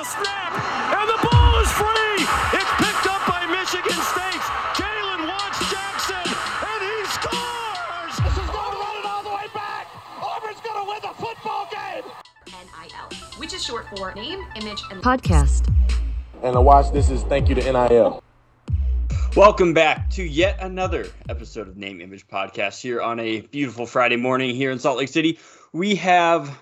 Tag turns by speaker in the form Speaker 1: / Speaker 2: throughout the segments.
Speaker 1: the snap, and the ball is free. It's picked up by Michigan State. Jalen Watts Jackson, and he scores.
Speaker 2: This is going to run it all the way back. Auburn's going to win the football game.
Speaker 3: NIL, which is short for name, image, and
Speaker 4: podcast.
Speaker 5: And a watch this is thank you to NIL.
Speaker 6: Welcome back to yet another episode of Name Image Podcast here on a beautiful Friday morning here in Salt Lake City. We have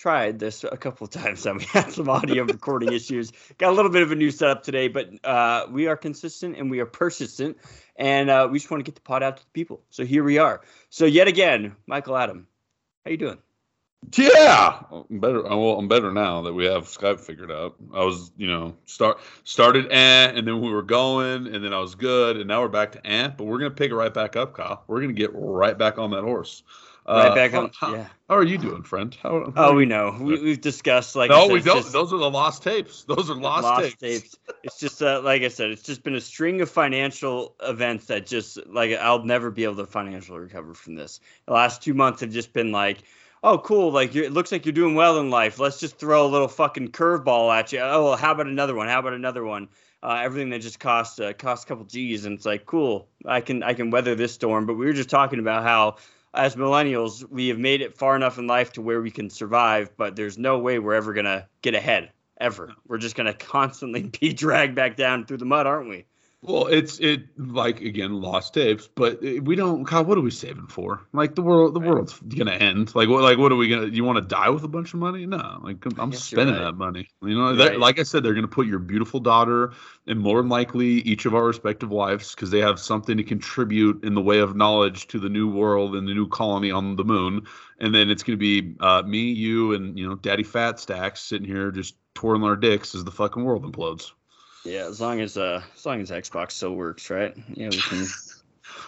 Speaker 6: tried this a couple of times and we had some audio recording issues. Got a little bit of a new setup today, but uh, we are consistent and we are persistent, and uh, we just want to get the pod out to the people. So here we are. So yet again, Michael Adam, how you doing?
Speaker 7: Yeah, I'm better. Well, I'm better now that we have Skype figured out. I was, you know, start started eh, and then we were going, and then I was good, and now we're back to eh. But we're gonna pick it right back up, Kyle. We're gonna get right back on that horse.
Speaker 6: Right
Speaker 7: Uh,
Speaker 6: back
Speaker 7: how-
Speaker 6: on.
Speaker 7: How,
Speaker 6: yeah.
Speaker 7: how are you doing, friend? How, how
Speaker 6: Oh, we know. We, we've discussed like
Speaker 7: No,
Speaker 6: said,
Speaker 7: we don't.
Speaker 6: just-
Speaker 7: Those are the lost tapes. Those are lost, tapes.
Speaker 6: It's just uh, like I said, it's just been a string of financial events that just like I'll never be able to financially recover from this. The last two months have just been like, oh, cool, like you're, it looks like you're doing well in life. Let's just throw a little fucking curveball at you. Oh, well, how about another one? How about another one? Uh, everything that just costs uh, costs a couple G's, and it's like, cool, I can I can weather this storm. But we were just talking about how as millennials, we have made it far enough in life to where we can survive, but there's no way we're ever gonna get ahead ever. We're just gonna constantly be dragged back down through the mud, aren't we?
Speaker 7: Well, it's it like again lost tapes, but we don't. Kyle, what are we saving for? Like the world, the world's gonna end. Like what? Like what are we gonna? You want to die with a bunch of money? No. Like I'm spending
Speaker 6: right.
Speaker 7: that money. You know, that,
Speaker 6: right.
Speaker 7: like I said, they're gonna put your beautiful daughter and more than likely each of our respective wives because they have something to contribute in the way of knowledge to the new world and the new colony on the moon. And then it's gonna be uh, me, you, and you know, Daddy Fat Stacks sitting here just twirling our dicks as the fucking world implodes.
Speaker 6: Yeah, as long as uh as long as Xbox still works, right? Yeah, we can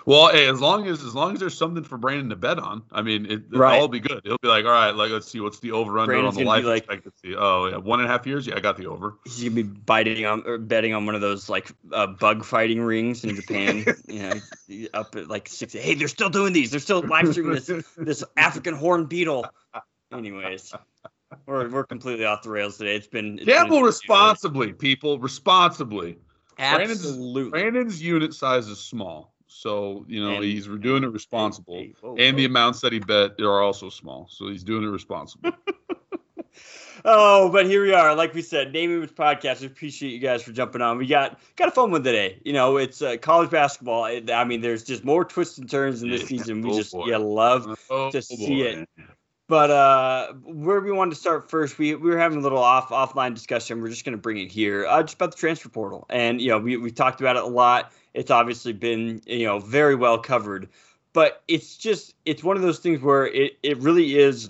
Speaker 7: Well, hey, as long as as long as there's something for Brandon to bet on, I mean, it, it'll
Speaker 6: Right.
Speaker 7: all be good. He'll be like, all right, like let's see what's the over under on the
Speaker 6: gonna
Speaker 7: life
Speaker 6: be like-
Speaker 7: expectancy. Oh yeah, one and a half years. Yeah, I got the over.
Speaker 6: he's gonna be biting on or betting on one of those like uh, bug fighting rings in Japan. you know, up at like six. Hey, they're still doing these. They're still live streaming this this African horn beetle. Anyways, we're we're completely off the rails today. It's been it's been
Speaker 7: Gamble
Speaker 6: a-
Speaker 7: responsibly, people. Responsibly. Brandon's-
Speaker 6: Absolutely.
Speaker 7: Brandon's unit size is small, so you know
Speaker 6: And-
Speaker 7: he's doing it responsible,
Speaker 6: Hey, whoa,
Speaker 7: and the amounts that he bet are also small, so he's doing it responsible.
Speaker 6: Oh, but here we are. Like we said, Name Image Podcast. We appreciate you guys for jumping on. We got got a fun one today. You know, it's uh, college basketball. I mean, there's just more twists and turns in this
Speaker 7: Yeah.
Speaker 6: season. We
Speaker 7: Oh,
Speaker 6: just
Speaker 7: boy.
Speaker 6: yeah love
Speaker 7: oh,
Speaker 6: to see
Speaker 7: boy.
Speaker 6: it. But uh, where we wanted to start first, we, we were having a little off offline discussion. We're just going to bring it here, uh, just about the transfer portal, and you know we we talked about it a lot. It's obviously been you know very well covered, but it's just it's one of those things where it it really is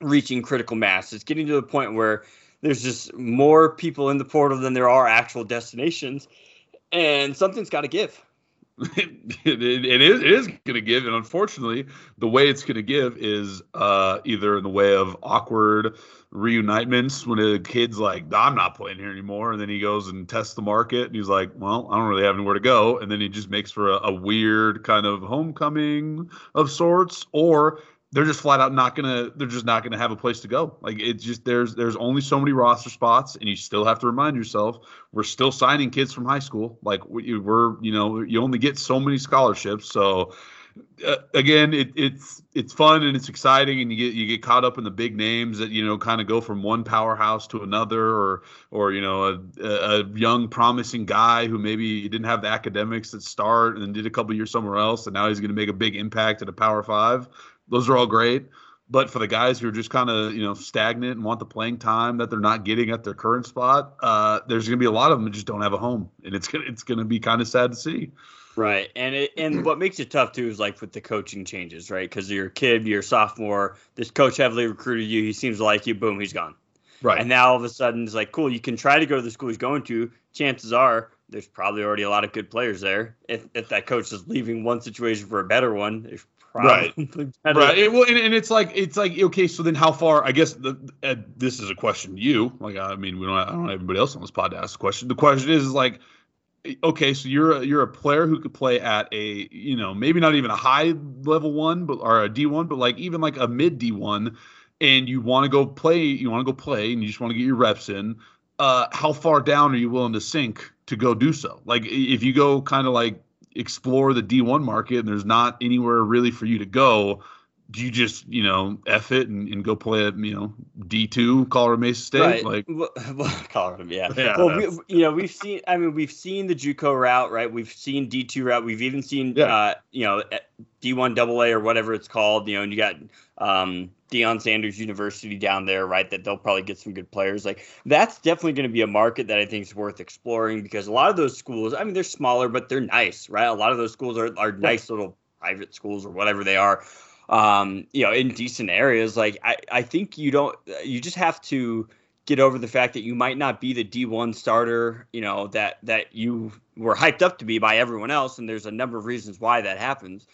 Speaker 6: reaching critical mass. It's getting to the point where there's just more people in the portal than there are actual destinations, and something's got to give.
Speaker 7: It, it, it is going to give, and unfortunately, the way it's going to give is uh, either in the way of awkward reunitements when a kid's like, "I'm not playing here anymore," and then he goes and tests the market, and he's like, "Well, I don't really have anywhere to go," and then he just makes for a, a weird kind of homecoming of sorts, or they're just flat out not gonna they're just not gonna have a place to go. Like it's just there's there's only so many roster spots and you still have to remind yourself we're still signing kids from high school. Like we, we're you know you only get so many scholarships. So uh, again it, it's it's fun and it's exciting and you get you get caught up in the big names that you know kind of go from one powerhouse to another or or you know a, a young promising guy who maybe didn't have the academics at start and then did a couple years somewhere else and now he's going to make a big impact at a power five those are all great. But for the guys who are just kind of you know stagnant and want the playing time that they're not getting at their current spot, uh, there's going to be a lot of them that just don't have a home, and it's gonna it's going to be kind of sad to see.
Speaker 6: Right, and it, and what makes it tough too is like with the coaching changes, right? Because you're a kid, you're a sophomore. This coach heavily recruited you. He seems to like you. Boom, he's gone.
Speaker 7: Right.
Speaker 6: And now all of a sudden it's like, cool. You can try to go to the school he's going to. Chances are there's probably already a lot of good players there. If if that coach is leaving one situation for a better one, there's
Speaker 7: Right.
Speaker 6: better.
Speaker 7: Right. It, well, and, and it's like it's like okay. So then, how far? I guess the, uh, this is a question to you. Like, I mean, we don't. I don't have anybody else on this pod to ask the question. The question is, is like, okay, so you're a, you're a player who could play at a you know maybe not even a high level one, but or a D one, but like even like a mid D one, and you want to go play. You want to go play, and you just want to get your reps in. uh, how far down are you willing to sink to go do so? Like if you go kind of like explore the D1 market and there's not anywhere really for you to go, do you just you know f it and, and go play at you know D two Colorado Mesa State?
Speaker 6: Right.
Speaker 7: Like
Speaker 6: Well, Colorado, yeah.
Speaker 7: Yeah,
Speaker 6: well, we, you know, we've seen. I mean, we've seen the JUCO route, right? We've seen D two route. We've even seen,
Speaker 7: Yeah.
Speaker 6: uh, you know, D one double A or whatever it's called. You know, and you got um, Deion Sanders University down there, right? That they'll probably get some good players. Like that's definitely going to be a market that I think is worth exploring because a lot of those schools, I mean, they're smaller, but they're nice, right? A lot of those schools are are nice little private schools or whatever they are um, you know, in decent areas. Like I, I think you don't you just have to get over the fact that you might not be the D1 starter, you know, that that you were hyped up to be by everyone else and there's a number of reasons why that happens.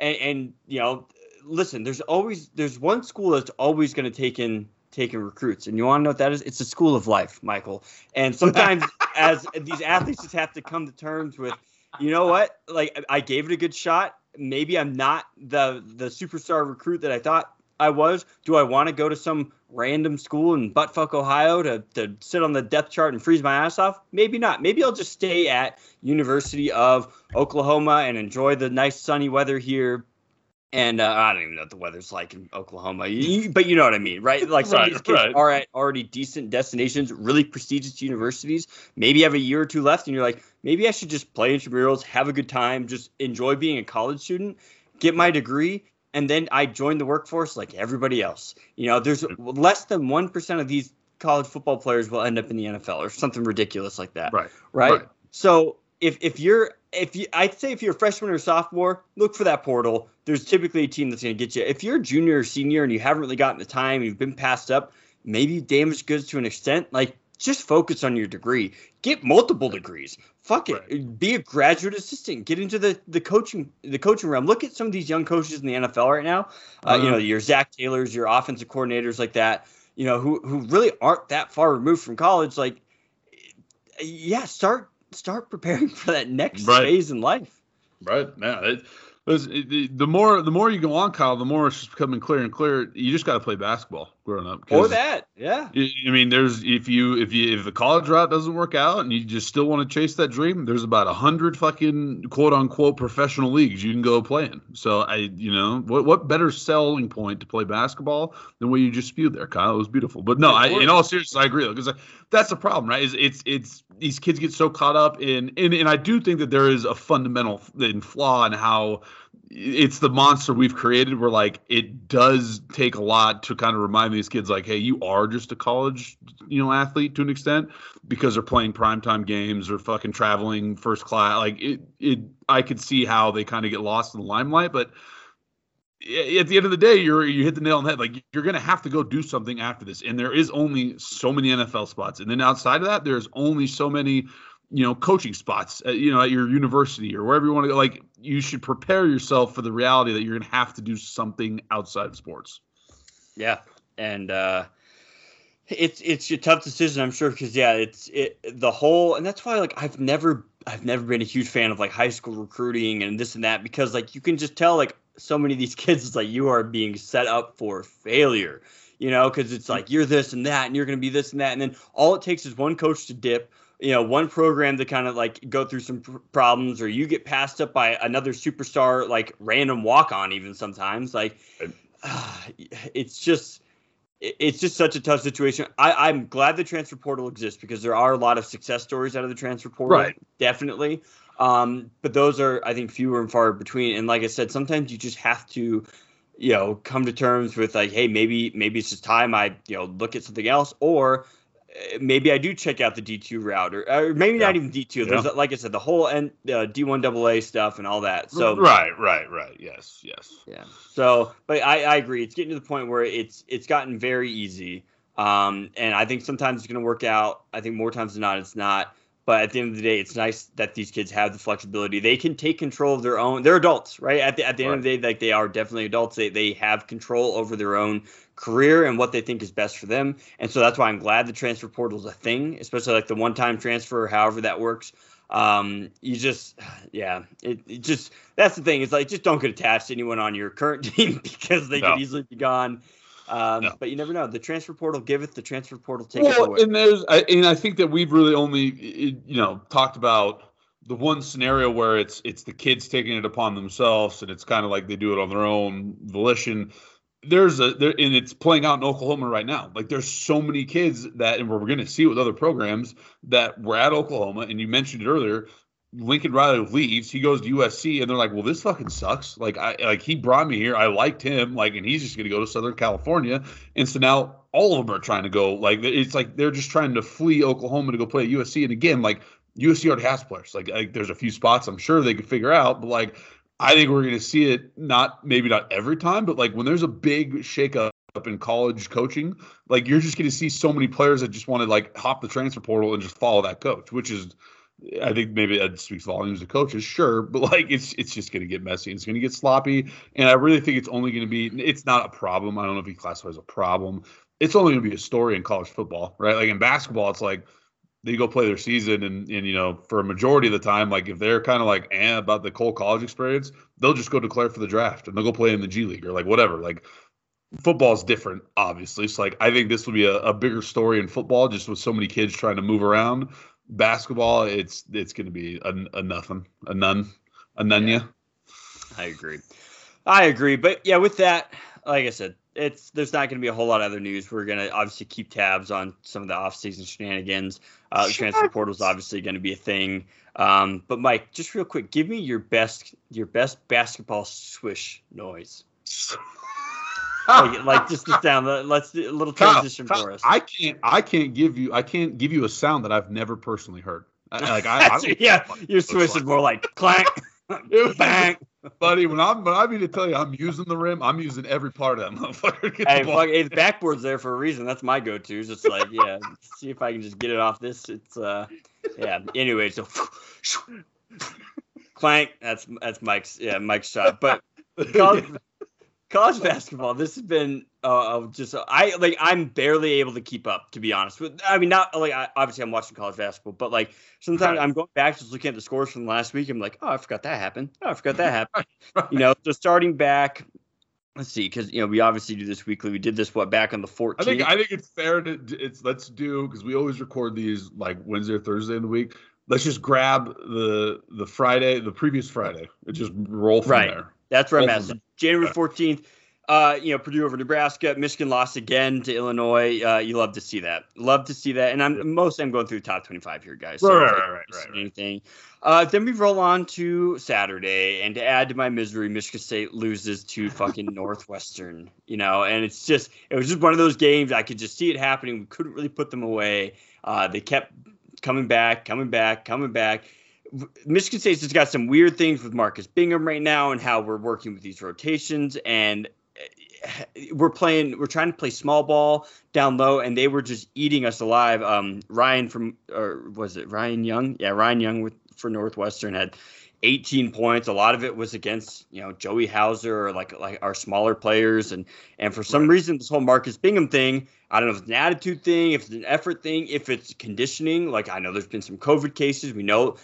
Speaker 6: And and you know, listen, there's always there's one school that's always going to take in taking recruits. And you want to know what that is? It's a school of life, Michael. And sometimes as these athletes just have to come to terms with you know what? Like I gave it a good shot. Maybe I'm not the the superstar recruit that I thought I was. Do I want to go to some random school in buttfuck Ohio to, to sit on the depth chart and freeze my ass off? Maybe not. Maybe I'll just stay at University of Oklahoma and enjoy the nice sunny weather here. And uh, I don't even know what the weather's like in Oklahoma, You- but you know what I mean, right? Like some
Speaker 7: Right,
Speaker 6: of these kids
Speaker 7: right.
Speaker 6: are at already decent destinations, really prestigious universities. Maybe have a year or two left, and you're like, maybe I should just play intramurals, have a good time, just enjoy being a college student, get my degree, and then I join the workforce like everybody else. You know, there's less than one percent of these college football players will end up in the NFL or something ridiculous like that
Speaker 7: right.
Speaker 6: right?
Speaker 7: Right.
Speaker 6: So if if you're if you I'd say if you're a freshman or sophomore, look for that portal. There's typically a team that's going to get you. If you're a junior or senior and you haven't really gotten the time, you've been passed up, maybe damaged goods to an extent, like just focus on your degree. Get multiple degrees. Fuck it. Be a graduate assistant. Get into the the coaching the coaching realm. Look at some of these young coaches in the NFL right now. Uh, you
Speaker 7: Uh-huh.
Speaker 6: know, your Zac Taylors, your offensive coordinators like that. You know, who who really aren't that far removed from college. Like, yeah, start start preparing for that next
Speaker 7: Right.
Speaker 6: phase in life.
Speaker 7: Right. Yeah. It, it- it- the more the more you go on, Kyle, the more it's just becoming clear and clear. You just got to play basketball growing up.
Speaker 6: Or that, yeah.
Speaker 7: I mean, there's if you if you if the college route doesn't work out and you just still want to chase that dream, there's about a hundred fucking quote unquote professional leagues you can go play in. So I, you know, what what better selling point to play basketball than what you just spewed there, Kyle? It was beautiful. But no, I, in all seriousness, I agree because uh, that's the problem, right? Is it's it's these kids get so caught up in and and I do think that there is a fundamental flaw in how it's the monster we've created where like it does take a lot to kind of remind these kids like hey you are just a college you know athlete to an extent because they're playing primetime games or fucking traveling first class. Like it it i could see how they kind of get lost in the limelight but at the end of the day you're you hit the nail on the head. Like you're gonna have to go do something after this and there is only so many nfl spots. And then outside of that there's only so many you know coaching spots at, you know at your university or wherever you want to go like you should prepare yourself for the reality that you're going to have to do something outside of sports
Speaker 6: Yeah, and uh, it's it's a tough decision, I'm sure, because yeah, it's it the whole, and that's why like I've never I've never been a huge fan of like high school recruiting and this and that because like you can just tell like so many of these kids it's like you are being set up for failure, you know, because it's like you're this and that and you're gonna be this and that, and then all it takes is one coach to dip. You know, one program to kind of like go through some pr- problems, or you get passed up by another superstar, like random walk on, even sometimes. Like, it's just it's just such a tough situation. I, I'm glad the transfer portal exists because there are a lot of success stories out of the transfer portal.
Speaker 7: Right.
Speaker 6: Definitely. Um, but those are, I think, fewer and far between. And like I said, sometimes you just have to, you know, come to terms with like, hey, maybe maybe it's just time I, you know, look at something else, or uh, maybe I do check out the D2 route, or, or maybe not even D2. There's like I said, the whole N, uh, D1 AA stuff and all that. So
Speaker 7: right right right yes yes
Speaker 6: yeah. So, but I, I agree. It's getting to the point where it's it's gotten very easy. Um, and I think sometimes it's going to work out. I think more times than not, it's not. But at the end of the day, it's nice that these kids have the flexibility. They can take control of their own. They're adults, right? At the at the end of the day, like they are definitely adults. They they have control over their own career and what they think is best for them. And so that's why I'm glad the transfer portal is a thing, especially like the one time transfer, however that works. Um, you just, yeah, it, it just that's the thing. It's like just don't get attached to anyone on your current team because they
Speaker 7: No.
Speaker 6: could easily be gone. Um,
Speaker 7: No.
Speaker 6: But you never know. The transfer portal giveth, the transfer portal taketh
Speaker 7: Well,
Speaker 6: away.
Speaker 7: and there's, I, and I think that we've really only, you know, talked about the one scenario where it's it's the kids taking it upon themselves, and it's kind of like they do it on their own volition. There's a there, and it's playing out in Oklahoma right now. Like there's so many kids that, and we're going to see it with other programs that were at Oklahoma, and you mentioned it earlier. Lincoln Riley leaves, he goes to USC, and they're like, "Well, this fucking sucks." Like, I like he brought me here, I liked him, like, and he's just going to go to Southern California, and so now all of them are trying to go. Like, it's like they're just trying to flee Oklahoma to go play at USC, and again, like USC already has players. Like, like there's a few spots I'm sure they could figure out, but like, I think we're going to see it not maybe not every time, but like when there's a big shakeup up in college coaching, like you're just going to see so many players that just want to like hop the transfer portal and just follow that coach, which is I think maybe that speaks volumes to coaches, sure, but like it's it's just going to get messy. It's going to get sloppy, and I really think it's only going to be. It's not a problem. I don't know if he classifies a problem. It's only going to be a story in college football, right? Like in basketball, it's like they go play their season, and and you know for a majority of the time, like if they're kind of like eh about the Cole college experience, they'll just go declare for the draft and they'll go play in the G League or like whatever. Like football is different, obviously. So like I think this will be a, a bigger story in football, just with so many kids trying to move around. Basketball, it's it's going to be a, a nothing, a none, a none. Yeah.
Speaker 6: I agree. I agree. But yeah, with that, like I said, it's there's not going to be a whole lot of other news. We're going to obviously keep tabs on some of the offseason shenanigans. Uh, the transfer portal is obviously going to be a thing. Um, but Mike, just real quick, give me your best your best basketball swish noise. Like, like just the sound. Let's do a little transition
Speaker 7: Kyle,
Speaker 6: for us.
Speaker 7: I can't I can't give you I can't give you a sound that I've never personally heard. Like I, I
Speaker 6: yeah, your swish is more like clank, bang.
Speaker 7: buddy. When I'm but I mean to tell you, I'm using the rim. I'm using every part of that motherfucker.
Speaker 6: Hey,
Speaker 7: the
Speaker 6: fuck, backboard's there for a reason. That's my go-to. It's just like, yeah, see if I can just get it off this. It's uh, yeah. Anyway, so clank. That's that's Mike's yeah Mike's shot. But college, college basketball. This has been uh just I like I'm barely able to keep up to be honest. With I mean not like I, obviously I'm watching college basketball, but like sometimes
Speaker 7: Right.
Speaker 6: I'm going back just looking at the scores from last week. I'm like, oh, I forgot that happened. Oh, I forgot that happened. You know, so starting back. Let's see, because you know we obviously do this weekly. We did this what back on the 14th.
Speaker 7: I think I think it's fair to it's let's do because we always record these like Wednesday or Thursday in the week. Let's just grab the the Friday, the previous Friday, and just roll from
Speaker 6: Right.
Speaker 7: there.
Speaker 6: That's where I'm at. So. January 14th, uh, you know, Purdue over Nebraska. Michigan lost again to Illinois. Uh, you love to see that. Love to see that. And I'm mostly I'm going through the top 25 here, guys.
Speaker 7: Right, right, right, right, right, right.
Speaker 6: Anything. Uh, then we roll on to Saturday, and to add to my misery, Michigan State loses to fucking Northwestern. You know, and it's just it was just one of those games I could just see it happening. We couldn't really put them away. Uh, they kept coming back, coming back, coming back. Michigan State's just got some weird things with Marcus Bingham right now and how we're working with these rotations and uh, we're playing we're trying to play small ball down low and they were just eating us alive. Um Ryan from or was it Ryan Young? Yeah, Ryan Young with for Northwestern had 18 points. A lot of it was against, you know, Joey Hauser or like like our smaller players and and for some reason this whole Marcus Bingham thing I don't know if it's an attitude thing, if it's an effort thing, if it's conditioning. Like I know there's been some COVID cases. We know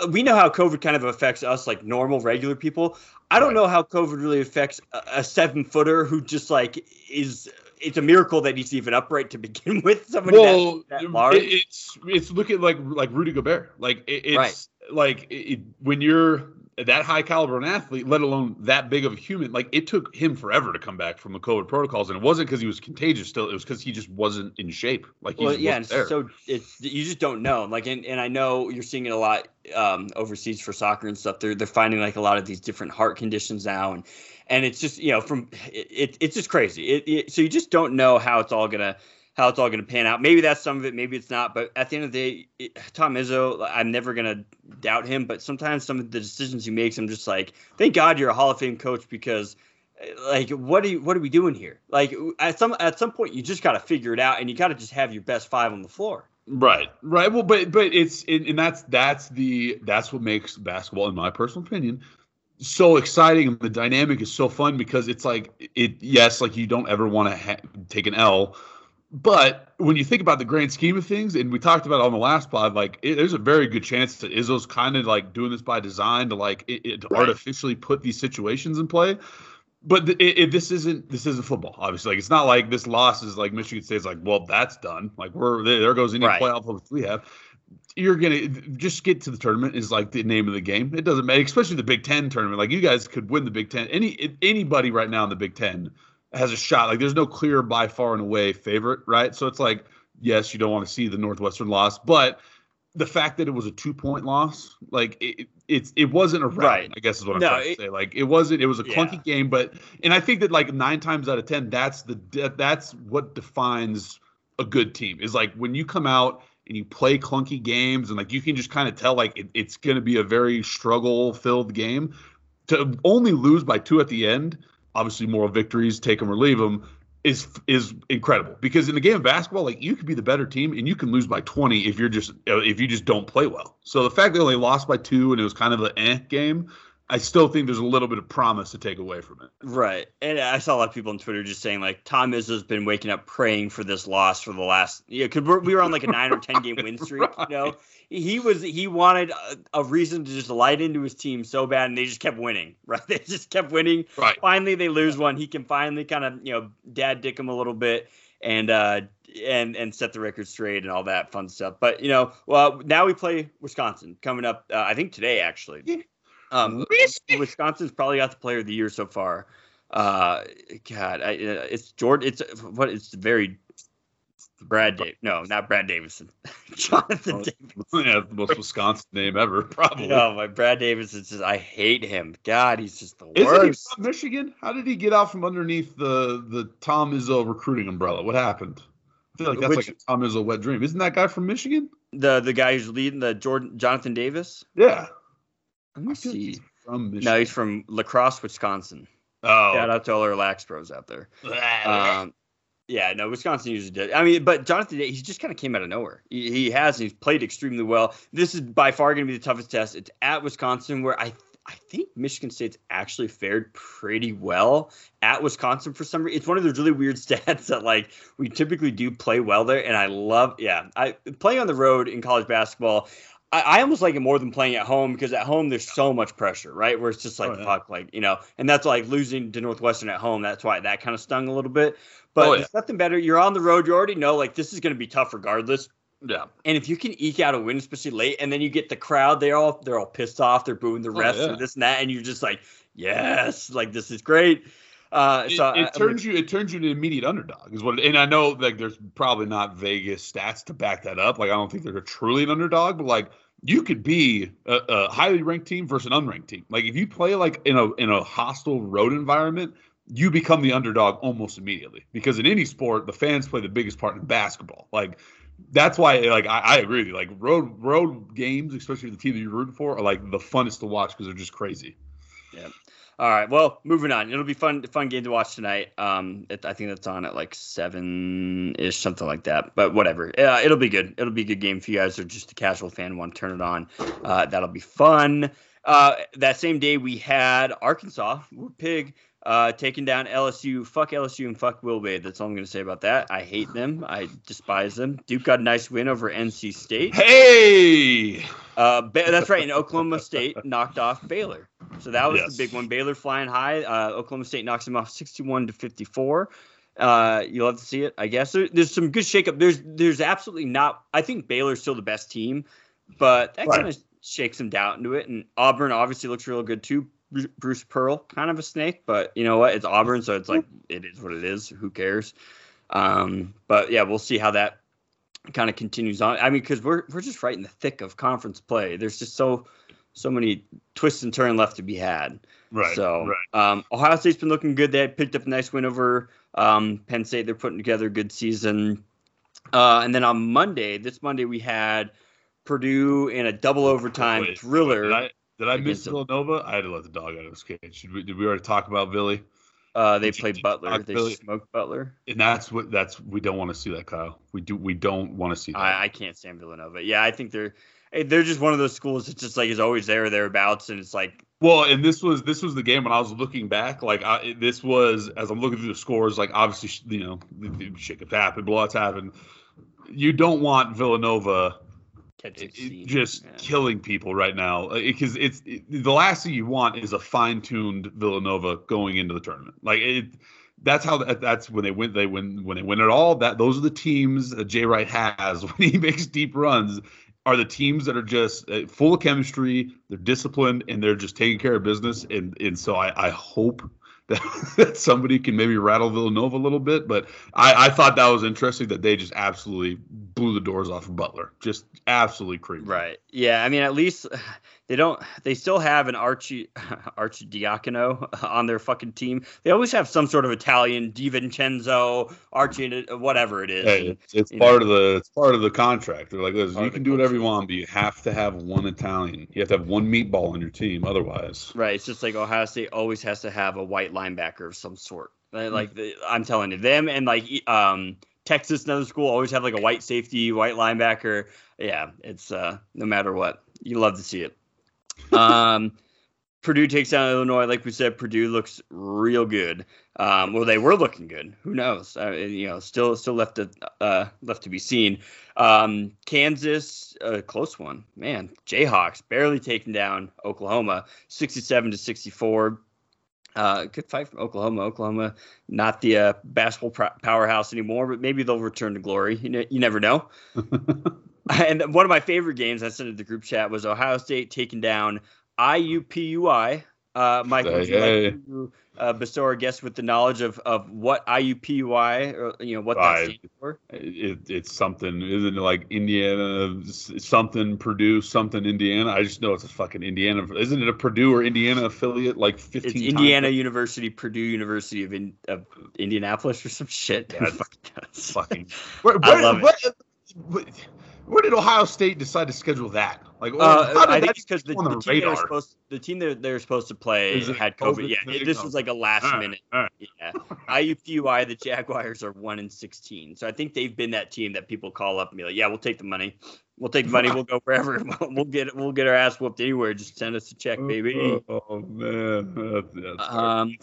Speaker 6: Uh, we know how COVID kind of affects us, like normal, regular people. I don't
Speaker 7: Right.
Speaker 6: know how COVID really affects a, a seven footer who just like is. It's a miracle that he's even upright to begin with. Somebody
Speaker 7: Well,
Speaker 6: that, that large.
Speaker 7: it's it's look at like like Rudy Gobert. Like it, it's
Speaker 6: Right.
Speaker 7: like it, when you're that high caliber an athlete, let alone that big of a human. Like it took him forever to come back from the COVID protocols, and it wasn't because he was contagious. Still, it was because he just wasn't in shape. Like he
Speaker 6: well, yeah, so it's you just don't know. Like, and, and I know you're seeing it a lot um, overseas for soccer and stuff. They're they're finding like a lot of these different heart conditions now, and and it's just you know from it, it it's just crazy. It, it so you just don't know how it's all gonna how it's all gonna pan out. Maybe that's some of it, maybe it's not. But at the end of the day, it, Tom Izzo, I'm never gonna doubt him. But sometimes some of the decisions he makes, I'm just like, thank God you're a Hall of Fame coach because eh, like what are you what are we doing here like at some at some point you just got to figure it out and you got to just have your best five on the floor
Speaker 7: Right, right. Well, but but it's and that's that's the that's what makes basketball, in my personal opinion, so exciting. And the dynamic is so fun because it's like it. Yes, like you don't ever want to ha- take an L, but when you think about the grand scheme of things, and we talked about on the last pod, like it, there's a very good chance that Izzo's kind of like doing this by design to like it, it, to
Speaker 6: Right.
Speaker 7: artificially put these situations in play. but th- it, this isn't this isn't football. Obviously, like it's not like this loss is like Michigan State's like, well, that's done. Like we're there, there goes any
Speaker 6: Right.
Speaker 7: playoff hopes we have. You're gonna just get to the tournament is like the name of the game. It doesn't matter, especially the Big Ten tournament. Like you guys could win the Big Ten. Any anybody right now in the Big Ten has a shot. Like there's no clear by far and away favorite, right? So it's like, yes, you don't want to see the Northwestern loss, but the fact that it was a two point loss, like it, it- it's it wasn't a rout,
Speaker 6: Right.
Speaker 7: I guess is what I'm
Speaker 6: No,
Speaker 7: trying
Speaker 6: it-
Speaker 7: to say. Like it wasn't. It was a
Speaker 6: Yeah.
Speaker 7: clunky game, but and I think that like nine times out of ten, that's the that's what defines a good team. Is like when you come out and you play clunky games, and like you can just kind of tell like it, it's going to be a very struggle filled game. To only lose by two at the end, obviously moral victories, take them or leave them, is is incredible. Because in the game of basketball, like you could be the better team and you can lose by 20 if you're just if you just don't play well. So the fact they only lost by two and it was kind of an eh game, I still think there's a little bit of promise to take away from it.
Speaker 6: Right. And I saw a lot of people on Twitter just saying like Tom Izzo's been waking up praying for this loss for the last yeah, because we're, we were on like a nine or ten game win streak. You know, he was he wanted a, a reason to just light into his team so bad, and they just kept winning. Right. They just kept winning.
Speaker 7: Right.
Speaker 6: Finally, they lose one. He can finally kind of you know dad dick him a little bit and uh and and set the record straight and all that fun stuff. But you know, well now we play Wisconsin coming up. Uh, I think today actually. Um, Wisconsin's probably got the player of the year so far. Uh, God, I, uh, it's Jordan. It's what? It's very Brad Dav. No, not Brad Davison. Jonathan Davis.
Speaker 7: yeah, the most Wisconsin name ever, probably.
Speaker 6: Oh my, Brad Davis is just. I hate him. God, he's just the
Speaker 7: Isn't he
Speaker 6: worst.
Speaker 7: from Michigan? How did he get out from underneath the the Tom Izzo recruiting umbrella? What happened? I feel like that's
Speaker 6: Which-
Speaker 7: like a Tom Izzo wet dream. Isn't that guy from Michigan?
Speaker 6: The the guy who's leading the Jordan Jonathan Davis.
Speaker 7: Yeah.
Speaker 6: Let
Speaker 7: I feel like
Speaker 6: see.
Speaker 7: he's from Michigan.
Speaker 6: No, he's from La Crosse, Wisconsin.
Speaker 7: oh.
Speaker 6: Shout out to all our lax pros out there. Um, yeah, no, Wisconsin usually did. I mean, but Jonathan, he just kind of came out of nowhere. He, he has, and he's played extremely well. This is by far going to be the toughest test. It's at Wisconsin, where I I think Michigan State's actually fared pretty well at Wisconsin for some reason. It's one of those really weird stats that like we typically do play well there, and I love. Yeah, I playing on the road in college basketball. I, I almost like it more than playing at home because at home there's so much pressure, right? Where it's just like
Speaker 7: Oh, yeah.
Speaker 6: fuck, like you know, and that's like losing to Northwestern at home. That's why that kind of stung a little bit. But
Speaker 7: Oh, yeah.
Speaker 6: there's nothing better. You're on the road. You already know like this is going to be tough regardless.
Speaker 7: yeah.
Speaker 6: And if you can eke out a win, especially late, and then you get the crowd, they're all they're all pissed off. They're booing the
Speaker 7: Oh,
Speaker 6: refs
Speaker 7: yeah.
Speaker 6: and this and that, and you're just like, yes, like this is great. Uh,
Speaker 7: It,
Speaker 6: so I-
Speaker 7: it
Speaker 6: I'm
Speaker 7: turns you it turns you into an immediate underdog is what and I know like there's probably not Vegas stats to back that up. Like I don't think they're truly an underdog, but like you could be a, a highly ranked team versus an unranked team. Like if you play like in a in a hostile road environment, you become the underdog almost immediately because in any sport the fans play the biggest part in basketball. Like that's why like I, I agree with you. Like road road games, especially the team that you're rooting for, are like the funnest to watch because they're just crazy.
Speaker 6: All right. Well, moving on. It'll be fun, fun game to watch tonight. Um, it, I think that's on at like seven ish, something like that. But whatever. It'll be good. It'll be a good game if you guys are just a casual fan want to turn it on. Uh, that'll be fun. Uh, that same day we had Arkansas, Pig, uh, taking down LSU. Fuck LSU and fuck Will Wade. That's all I'm going to say about that. I hate them. I despise them. Duke got a nice win over NC State.
Speaker 7: Hey,
Speaker 6: Uh, ba- that's right. And Oklahoma State knocked off Baylor. So that was
Speaker 7: Yes.
Speaker 6: the big one. Baylor flying high. Uh, Oklahoma State knocks them off 61 to 54. Uh, you'll have to see it, I guess. There, there's some good shakeup. There's there's absolutely not. I think Baylor's still the best team, but that
Speaker 7: Right.
Speaker 6: kind of shakes them down into it. And Auburn obviously looks real good too. Bru- Bruce Pearl, kind of a snake, but you know what? It's Auburn, so it's like it is what it is. Who cares? Um, but yeah, we'll see how that kind of continues on. I mean, because we're we're just right in the thick of conference play. There's just so so many twists and turns left to be had.
Speaker 7: right,
Speaker 6: so
Speaker 7: right.
Speaker 6: um, Ohio State's been looking good. They picked up a nice win over um, Penn State. They're putting together a good season. Uh, and then on Monday, this Monday, we had Purdue in a double overtime
Speaker 7: Wait,
Speaker 6: thriller.
Speaker 7: Did I, did I miss Villanova? I had to let the dog out of his cage. Should we, did we already talk about Billy?
Speaker 6: uh, they played Butler. They
Speaker 7: Billy?
Speaker 6: smoked Butler.
Speaker 7: And that's what that's we don't want to see that, Kyle. We do we don't want to see that.
Speaker 6: I, I can't stand Villanova. Yeah, I think they're eh, they're just one of those schools that's just like is always there or thereabouts, and it's like
Speaker 7: well, and this was this was the game when I was looking back. Like I, this was as I'm looking through the scores. Like obviously, you know, shit could happen, blowouts happen. You don't want Villanova
Speaker 6: Catch
Speaker 7: it- it just
Speaker 6: Yeah.
Speaker 7: killing people right now because it's it, the last thing you want is a fine-tuned Villanova going into the tournament. Like it, that's how that's when they win. They win when they win it all. That those are the teams that Jay Wright has when he makes deep runs. Are the teams that are just uh, full of chemistry, they're disciplined, and they're just taking care of business. And and so I, I hope that, that somebody can maybe rattle Villanova a little bit. But I, I thought that was interesting that they just absolutely blew the doors off of Butler. Just absolutely creepy.
Speaker 6: Right. Yeah. I mean, at least they don't. They still have an Archie Arcidiacono on their fucking team. They always have some sort of Italian Divincenzo, Archie, whatever it is.
Speaker 7: Hey, it's, it's part of the it's part of the contract. They're like, listen, you can do whatever you want, but you have to have one Italian. You have to have one meatball on your team, otherwise.
Speaker 6: Right. It's just like Ohio State always has to have a white linebacker of some sort.
Speaker 7: Hmm.
Speaker 6: Like the, I'm telling you, them and like um Texas, another school, always have like a white safety, white linebacker. Yeah, it's uh no matter what, you love to see it. Um, Purdue takes down Illinois. Like we said, Purdue looks real good. Um, well, they were looking good. Who knows? Uh, you know, still still left to uh, left to be seen. Um, Kansas, a close one, man. Jayhawks barely taking down Oklahoma, sixty-seven to sixty-four. Uh, good fight from Oklahoma. Oklahoma, not the uh, basketball powerhouse anymore, but maybe they'll return to glory. You, ne- you never know. and one of my favorite games I sent in the group chat was Ohio State taking down IUPUI. Uh, Michael, would you like to uh, bestow our with the knowledge of, of what IUPUI, or, you know, what that
Speaker 7: I-
Speaker 6: stands for?
Speaker 7: It, it's something, isn't it like Indiana, something Purdue, something Indiana? I just know it's a fucking Indiana. Isn't it a Purdue or Indiana affiliate? Like fifteen.
Speaker 6: It's
Speaker 7: times?
Speaker 6: Indiana University, Purdue University of, in, of Indianapolis or some shit.
Speaker 7: Yeah,
Speaker 6: Who fucking?
Speaker 7: Fucking. Where,
Speaker 6: I
Speaker 7: where,
Speaker 6: love it.
Speaker 7: where- where- did Ohio State decide to schedule that? Like,
Speaker 6: Uh, I think because the, the
Speaker 7: the
Speaker 6: team they were
Speaker 7: radar?
Speaker 6: supposed the team that they were supposed to play had COVID.
Speaker 7: COVID?
Speaker 6: Yeah, it- this was like a last
Speaker 7: right,
Speaker 6: minute.
Speaker 7: right.
Speaker 6: Yeah, IUPUI, the Jaguars are one in sixteen, so I think they've been that team that people call up and be like, "Yeah, we'll take the money, we'll take the money, we'll go wherever, we'll, we'll get we'll get our ass whooped anywhere. Just send us a check, baby."
Speaker 7: Oh, oh, man, that's, that's.
Speaker 6: Um,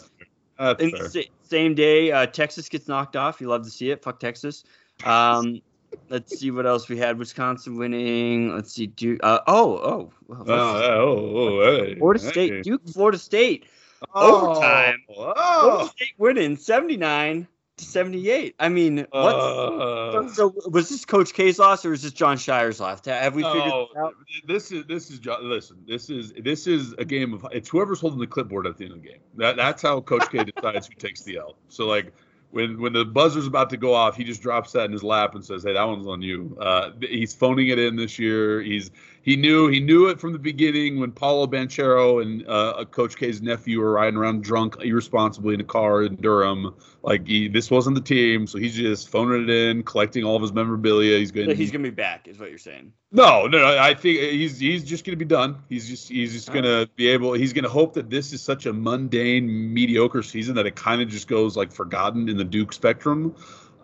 Speaker 7: That's fair.
Speaker 6: sa- same day, uh, Texas gets knocked off. You love to see it. Fuck Texas. Um, let's see what else we had. Wisconsin winning. Let's see. Duke. Uh, oh, oh. well,
Speaker 7: Oh, yeah, oh, oh, hey,
Speaker 6: Florida
Speaker 7: hey.
Speaker 6: State. Duke. Florida State.
Speaker 7: Oh,
Speaker 6: overtime. Florida
Speaker 7: Oh,
Speaker 6: State winning seventy nine to seventy eight. I mean, what?
Speaker 7: uh,
Speaker 6: so, so was this Coach K's loss or is this Jon Scheyer's loss? Have we figured
Speaker 7: no,
Speaker 6: this out?
Speaker 7: this is this is Jo- listen. This is this is a game of it's whoever's holding the clipboard at the end of the game. That that's how Coach K decides who takes the L. So like when when the buzzer's about to go off, he just drops that in his lap and says, "Hey, that one's on you." Uh, he's phoning it in this year. He's he knew he knew it from the beginning when Paolo Banchero and uh, Coach K's nephew were riding around drunk irresponsibly in a car in Durham. Like he, this wasn't the team, so he's just phoning it in, collecting all of his memorabilia. He's going.
Speaker 6: So he's gonna be back, is what you're saying.
Speaker 7: No, no, no. I think he's he's just gonna be done. He's just he's just
Speaker 6: Oh.
Speaker 7: gonna be able. He's gonna hope that this is such a mundane, mediocre season that it kind of just goes like forgotten in the Duke spectrum.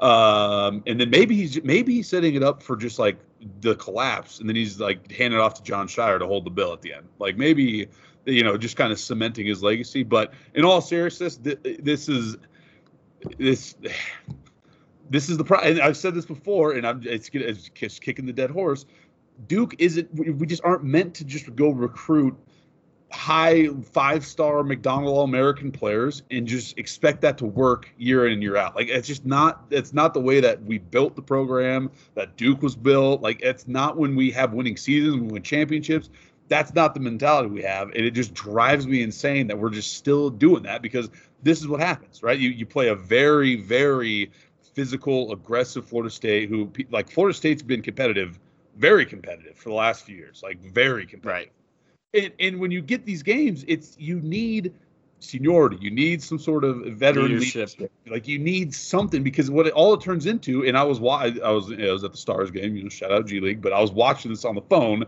Speaker 7: Um, and then maybe he's maybe he's setting it up for just like the collapse, and then he's like handing it off to Jon Scheyer to hold the bill at the end. Like maybe you know just kind of cementing his legacy. But in all seriousness, th- this is this this is the problem. I've said this before, and I'm it's, it's kicking the dead horse. Duke isn't. We just aren't meant to just go recruit high five star McDonald All American players and just expect that to work year in and year out. Like it's just not. It's not the way that we built the program. That Duke was built. Like it's not when we have winning seasons, we win championships. That's not the mentality we have, and it just drives me insane that we're just still doing that because this is what happens, right? You you play a very very physical, aggressive Florida State who like Florida State's been competitive, very competitive for the last few years, like very competitive.
Speaker 6: Right.
Speaker 7: And, and when you get these games, it's you need seniority, you need some sort of veteran
Speaker 6: Leadership.
Speaker 7: leadership. Like you need something because what it, all it turns into, and I was wa- I was I was at the Stars game, you know, shout out G League, but I was watching this on the phone.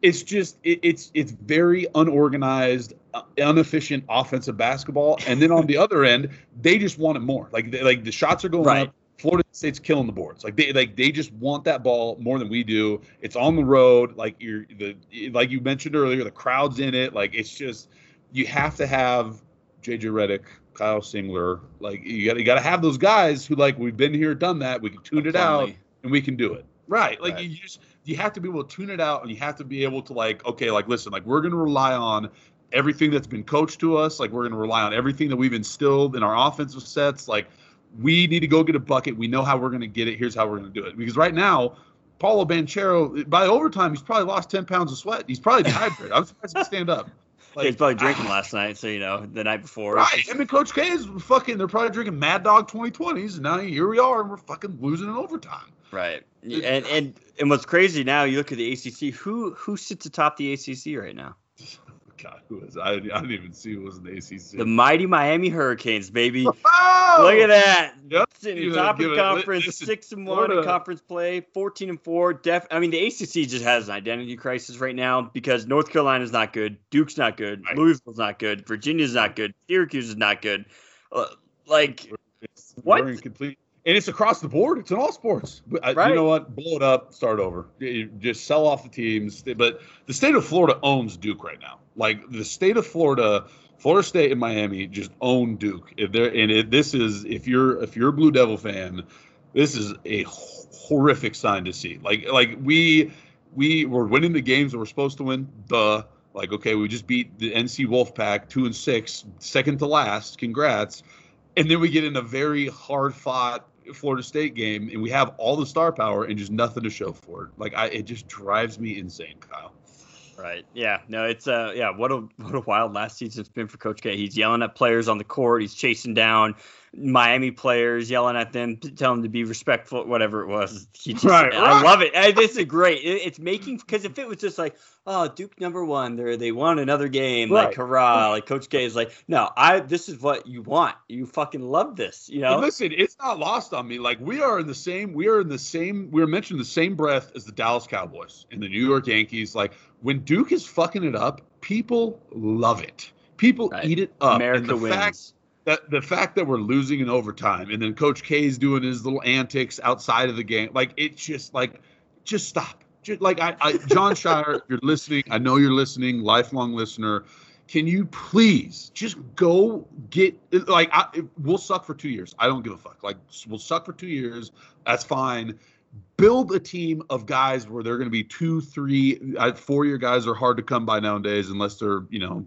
Speaker 7: It's just it, it's it's very unorganized, uh, inefficient offensive basketball, and then on the other end, they just want it more. Like they, like the shots are going
Speaker 6: Right.
Speaker 7: up. Florida State's killing the boards. Like they like they just want that ball more than we do. It's on the road. Like you're the like you mentioned earlier, the crowd's in it. Like it's just you have to have JJ Redick, Kyle Singler. Like you got you got to have those guys who like we've been here, done that. We can tune it out and we can do it. Right. Like
Speaker 6: Right.
Speaker 7: you just you have to be able to tune it out and you have to be able to like okay like listen like we're going to rely on everything that's been coached to us like we're going to rely on everything that we've instilled in our offensive sets like we need to go get a bucket we know how we're going to get it here's how we're going to do it because right now paolo banchero by overtime he's probably lost 10 pounds of sweat he's probably dehydrated i'm surprised he stand up
Speaker 6: Like, he's probably drinking last night, so you know the night before.
Speaker 7: Right. I mean, Coach K is fucking. They're probably drinking Mad Dog 2020s, and now here we are, and we're fucking losing in overtime.
Speaker 6: Right. And and and what's crazy now? You look at the ACC. Who who sits atop the ACC right now?
Speaker 7: God, who is? I, I didn't even see who was in the ACC.
Speaker 6: The mighty Miami Hurricanes, baby.
Speaker 7: Oh!
Speaker 6: Look at that.
Speaker 7: Yep.
Speaker 6: Sitting top of
Speaker 7: Give it-
Speaker 6: conference,
Speaker 7: listen,
Speaker 6: six and one in conference play, fourteen and four. Def. I mean, the ACC just has an identity crisis right now because North Carolina's not good, Duke's not good,
Speaker 7: Right.
Speaker 6: Louisville's not good, Virginia's not good, Syracuse is not good. Uh, like,
Speaker 7: It's-
Speaker 6: What?
Speaker 7: we're in complete, and it's across the board. It's in all sports. But uh,
Speaker 6: Right.
Speaker 7: you know what? Blow it up. Start over. You Just sell off the teams. But the state of Florida owns Duke right now. Like the state of Florida, Florida State and Miami just own Duke. If they're and it, this is if you're if you're a Blue Devil fan, this is a horrific sign to see. Like like we we were winning the games that we're supposed to win. Duh. Like okay, we just beat the NC Wolfpack two and six, second to last. Congrats. And then we get in a very hard fought Florida State game, and we have all the star power and just nothing to show for it. Like I, it just drives me insane, Kyle.
Speaker 6: Right. Yeah. No, it's uh yeah, what a what a wild last season's been for Coach K. He's yelling at players on the court, he's chasing down Miami players, yelling at them, telling them to be respectful, whatever it was. He just,
Speaker 7: Right,
Speaker 6: I
Speaker 7: right.
Speaker 6: love it. This is great. It, it's making because if it was just like, oh, Duke number one, they they won another game, like
Speaker 7: Right.
Speaker 6: hurrah, like Coach K is like, no, I this is what you want. You fucking love this, you know?
Speaker 7: And listen, it's not lost on me. Like we are in the same, we are in the same, we are mentioned the same breath as the Dallas Cowboys and the New York Yankees. Like when Duke is fucking it up, people love it. People
Speaker 6: Right.
Speaker 7: eat it up.
Speaker 6: America wins.
Speaker 7: Fact, that the fact that we're losing in overtime and then Coach K's doing his little antics outside of the game, like it's just like, just stop. Just, like I, I John Scheyer, you're listening. I know you're listening, lifelong listener. Can you please just go get like I, we'll suck for two years. I don't give a fuck. Like we'll suck for two years. That's fine. Build a team of guys where they're going to be two, three, uh, four year guys are hard to come by nowadays unless they're you know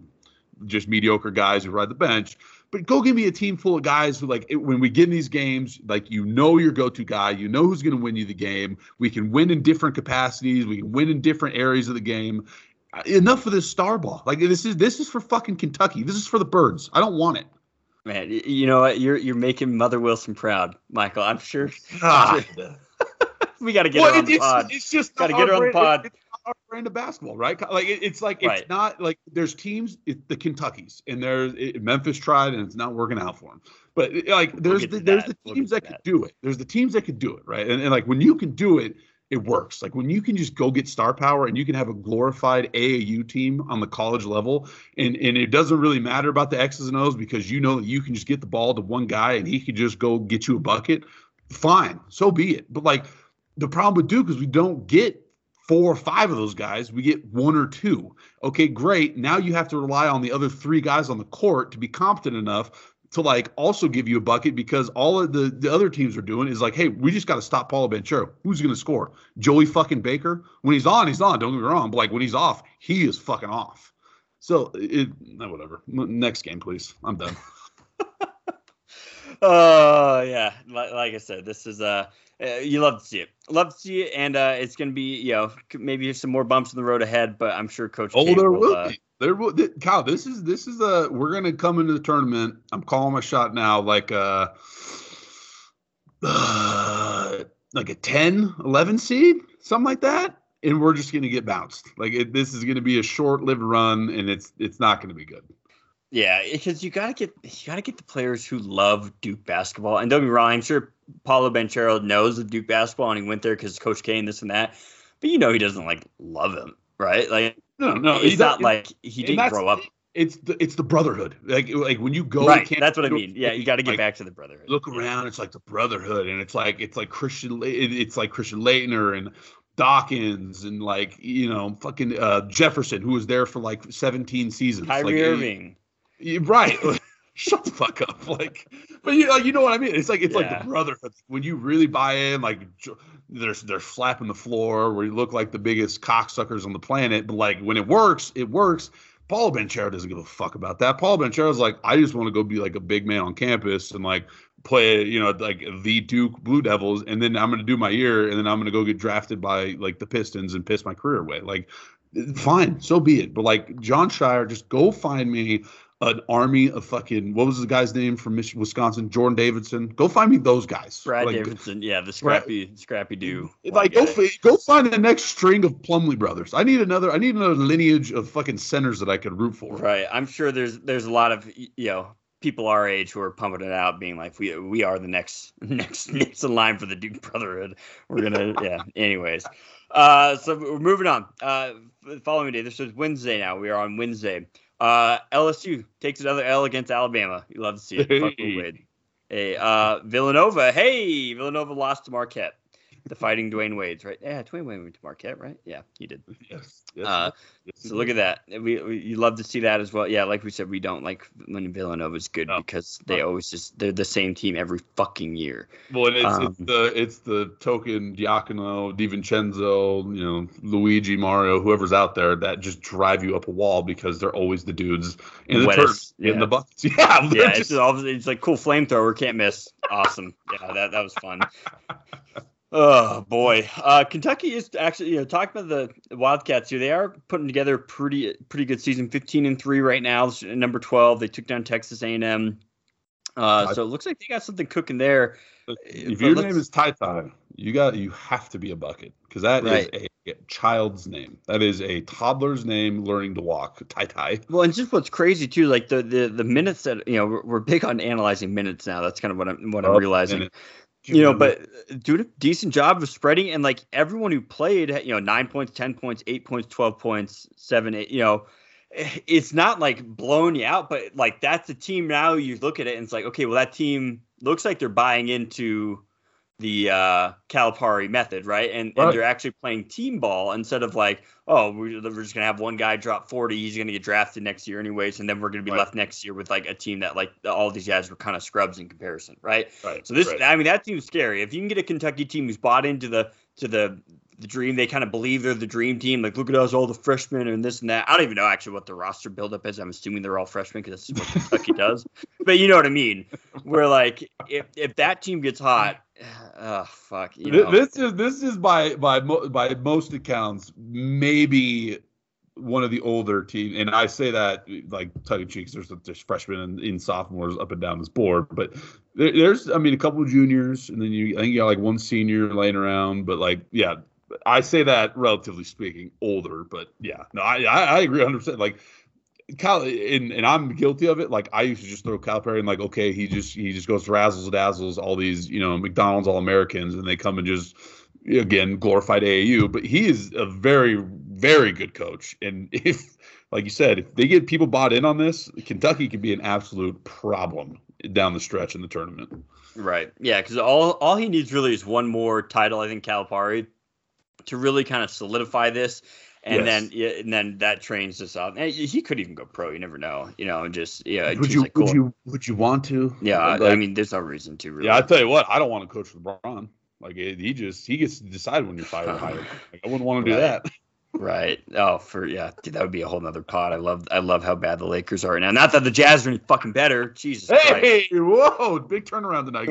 Speaker 7: just mediocre guys who ride the bench. But go give me a team full of guys who like it, when we get in these games, like you know your go-to guy, you know who's going to win you the game. We can win in different capacities. We can win in different areas of the game. Uh, Enough of this star ball. Like this is this is for fucking Kentucky. This is for the birds. I don't want it.
Speaker 6: Man, you know what? You're you're making Mother Wilson proud, Michael. I'm sure
Speaker 7: God.
Speaker 6: we got to get
Speaker 7: Well,
Speaker 6: her on
Speaker 7: it-
Speaker 6: the
Speaker 7: it's,
Speaker 6: pod.
Speaker 7: it's just
Speaker 6: Gotta get her on the pod.
Speaker 7: It's not our brand of basketball, right? Like it, it's like
Speaker 6: Right.
Speaker 7: it's not like there's teams, it, the Kentuckies, and there's it, Memphis tried, and it's not working out for them. But it- like there's
Speaker 6: get
Speaker 7: the, there's
Speaker 6: that.
Speaker 7: the
Speaker 6: We'll
Speaker 7: teams that
Speaker 6: to
Speaker 7: could do it. There's the teams that could do it, right? And, and like when you can do it, it works. Like when you can just go get star power and you can have a glorified AAU team on the college level, and and it doesn't really matter about the X's and O's because you know that you can just get the ball to one guy and he can just go get you a bucket. Fine, so be it. But like the problem with Duke is we don't get four or five of those guys. We get one or two. Okay, great. Now you have to rely on the other three guys on the court to be competent enough to like also give you a bucket because all of the, the other teams are doing is like, hey, we just got to stop Paolo Banchero. Who's going to score? Joey fucking Baker. When he's on, he's on. Don't get me wrong. But like when he's off, he is fucking off. So it, no, whatever. Next game, please. I'm done.
Speaker 6: Oh yeah, like, I said, this is uh, uh, you love to see it, love to see it, and uh, it's gonna be you know maybe some more bumps in the road ahead, but I'm sure Coach.
Speaker 7: Oh, there
Speaker 6: will,
Speaker 7: will
Speaker 6: uh,
Speaker 7: be. There will. Th- Kyle, this is this is a. We're gonna come into the tournament. I'm calling my shot now. Like a, uh, like a 10, 11 seed, something like that, and we're just gonna get bounced. Like it, this is gonna be a short-lived run, and it's it's not gonna be good.
Speaker 6: Yeah, because you gotta get you gotta get the players who love Duke basketball. And don't be wrong, I'm sure Paolo Banchero knows of Duke basketball and he went there because Coach K and this and that. But you know he doesn't like love him, right? Like
Speaker 7: No, no, he's
Speaker 6: not like he didn't grow up.
Speaker 7: It's the it's the brotherhood. Like like when you go,
Speaker 6: Right, that's what I mean. Yeah, you got to get
Speaker 7: like,
Speaker 6: back to the brotherhood.
Speaker 7: look around it's like the brotherhood and it's like it's like christian it's like christian laettner and dawkins and like you know fucking uh jefferson who was there for like 17 seasons
Speaker 6: Kyrie
Speaker 7: like,
Speaker 6: Irving.
Speaker 7: right shut the fuck up. Like, but you like you know what I mean. It's like it's like the brotherhood when you really buy in. Like, they're they're slapping the floor where you look like the biggest cocksuckers on the planet. But like when it works, it works. Paolo Banchero doesn't give a fuck about that. Paolo Banchero's like, I just want to go be like a big man on campus and like play, you know, like the Duke Blue Devils, and then I'm gonna do my year, and then I'm gonna go get drafted by like the Pistons and piss my career away. Like, fine, so be it. But like Jon Scheyer, just go find me an army of fucking what was the guy's name from Mich- Wisconsin? Jordan Davidson. Go find me those guys.
Speaker 6: Brad
Speaker 7: like,
Speaker 6: Davidson, yeah, the scrappy, scrappy do.
Speaker 7: Like go, go find the next string of Plumlee brothers. I need another. I need another lineage of fucking centers that I could root for.
Speaker 6: Right. I'm sure there's there's a lot of you know people our age who are pumping it out, being like, we we are the next next next in line for the Duke Brotherhood. We're gonna yeah. Anyways, uh, so we're moving on. Uh, the following day. This is Wednesday now. We are on Wednesday. Uh, LSU takes another L against Alabama. You love to see it. Fuck Will
Speaker 7: Hey.
Speaker 6: Hey, uh, Villanova. Hey, Villanova lost to Marquette. The Fighting Dwyane Wade's right. Yeah, Dwayne Wade went to Marquette, right? Yeah, he did.
Speaker 7: Yes. yes,
Speaker 6: Uh,
Speaker 7: yes,
Speaker 6: So look at that. We, we you love to see that as well. Yeah, like we said, we don't like when Villanova's good
Speaker 7: No.
Speaker 6: because they
Speaker 7: No.
Speaker 6: always just they're the same team every fucking year.
Speaker 7: Well, and it's,
Speaker 6: Um,
Speaker 7: it's the it's the token Diacono, DiVincenzo, you know, Luigi, Mario, whoever's out there that just drive you up a wall because they're always the dudes in the
Speaker 6: Wettest,
Speaker 7: turn, in
Speaker 6: yeah.
Speaker 7: the buckets. Yeah,
Speaker 6: Yeah, it's
Speaker 7: just-
Speaker 6: just all, it's like cool flamethrower, can't miss. Awesome. Yeah, that that was fun. Oh boy, uh, Kentucky is actually you know talking about the Wildcats here. They are putting together a pretty pretty good season, fifteen and three right now. Number twelve, they took down Texas A and M. Uh, so it looks like they got something cooking there.
Speaker 7: if
Speaker 6: But
Speaker 7: your name is TyTy, you got you have to be a bucket because that is
Speaker 6: Right.
Speaker 7: a child's name. That is a toddler's name learning to walk. TyTy.
Speaker 6: Well, and just what's crazy too, like the the, the minutes that you know we're, we're big on analyzing minutes now. That's kind of what I'm what I'm
Speaker 7: Oh,
Speaker 6: realizing.
Speaker 7: minute.
Speaker 6: You know, but uh, doing a decent job of spreading, and like everyone who played, you know, nine points, ten points, eight points, twelve points, seven, eight. You know, eh, it's not like blowing you out, but like that's a team now. You look at it and it's like, okay, well, that team looks like they're buying into the uh Calipari method, right? And,
Speaker 7: Right.
Speaker 6: and they're actually playing team ball instead of like, oh, we're, we're just gonna have one guy drop forty, he's gonna get drafted next year anyways, and then we're gonna be
Speaker 7: Right.
Speaker 6: left next year with like a team that like all these guys were kind of scrubs in comparison, right?
Speaker 7: right.
Speaker 6: So this,
Speaker 7: right.
Speaker 6: I mean, that seems scary. If you can get a Kentucky team who's bought into the to the the dream, they kind of believe they're the dream team. Like, look at us, all the freshmen and this and that. I don't even know actually what the roster buildup is. I'm assuming they're all freshmen because that's what Kentucky does. But you know what I mean. Where like, if if that team gets hot, oh fuck, you know.
Speaker 7: This is this is by by by most accounts maybe one of the older teams, and I say that like tongue in cheek. There's there's freshmen and in sophomores up and down this board, but there, there's I mean a couple of juniors, and then you I think you got like one senior laying around, but like yeah. I say that relatively speaking, older, but yeah, no, I I, agree 100. percent Like Cal, and, and I'm guilty of it. Like I used to just throw Calipari and like, okay, he just he just goes razzles dazzles all these you know McDonald's All Americans, and they come and just again glorified AAU. But he is a very very good coach, and if like you said, if they get people bought in on this, Kentucky could be an absolute problem down the stretch in the tournament.
Speaker 6: Right. Yeah, because all all he needs really is one more title. I think Calipari to really kind of solidify this, and
Speaker 7: Yes.
Speaker 6: then yeah, and then that trains us up. And he could even go pro. You never know. You know, just yeah.
Speaker 7: would
Speaker 6: just
Speaker 7: you
Speaker 6: like, cool.
Speaker 7: would you would you want to?
Speaker 6: Yeah, I, I mean, there's no reason to really.
Speaker 7: Yeah, I tell you what, I don't want to coach for LeBron. Like it, he just he gets to decide when you're fired or hired. Like, I wouldn't want to do that.
Speaker 6: Right. Oh, for yeah, dude, that would be a whole nother pod. I love I love how bad the Lakers are right now. Not that the Jazz are any fucking better. Jesus Christ.
Speaker 7: Hey, whoa, big turnaround tonight.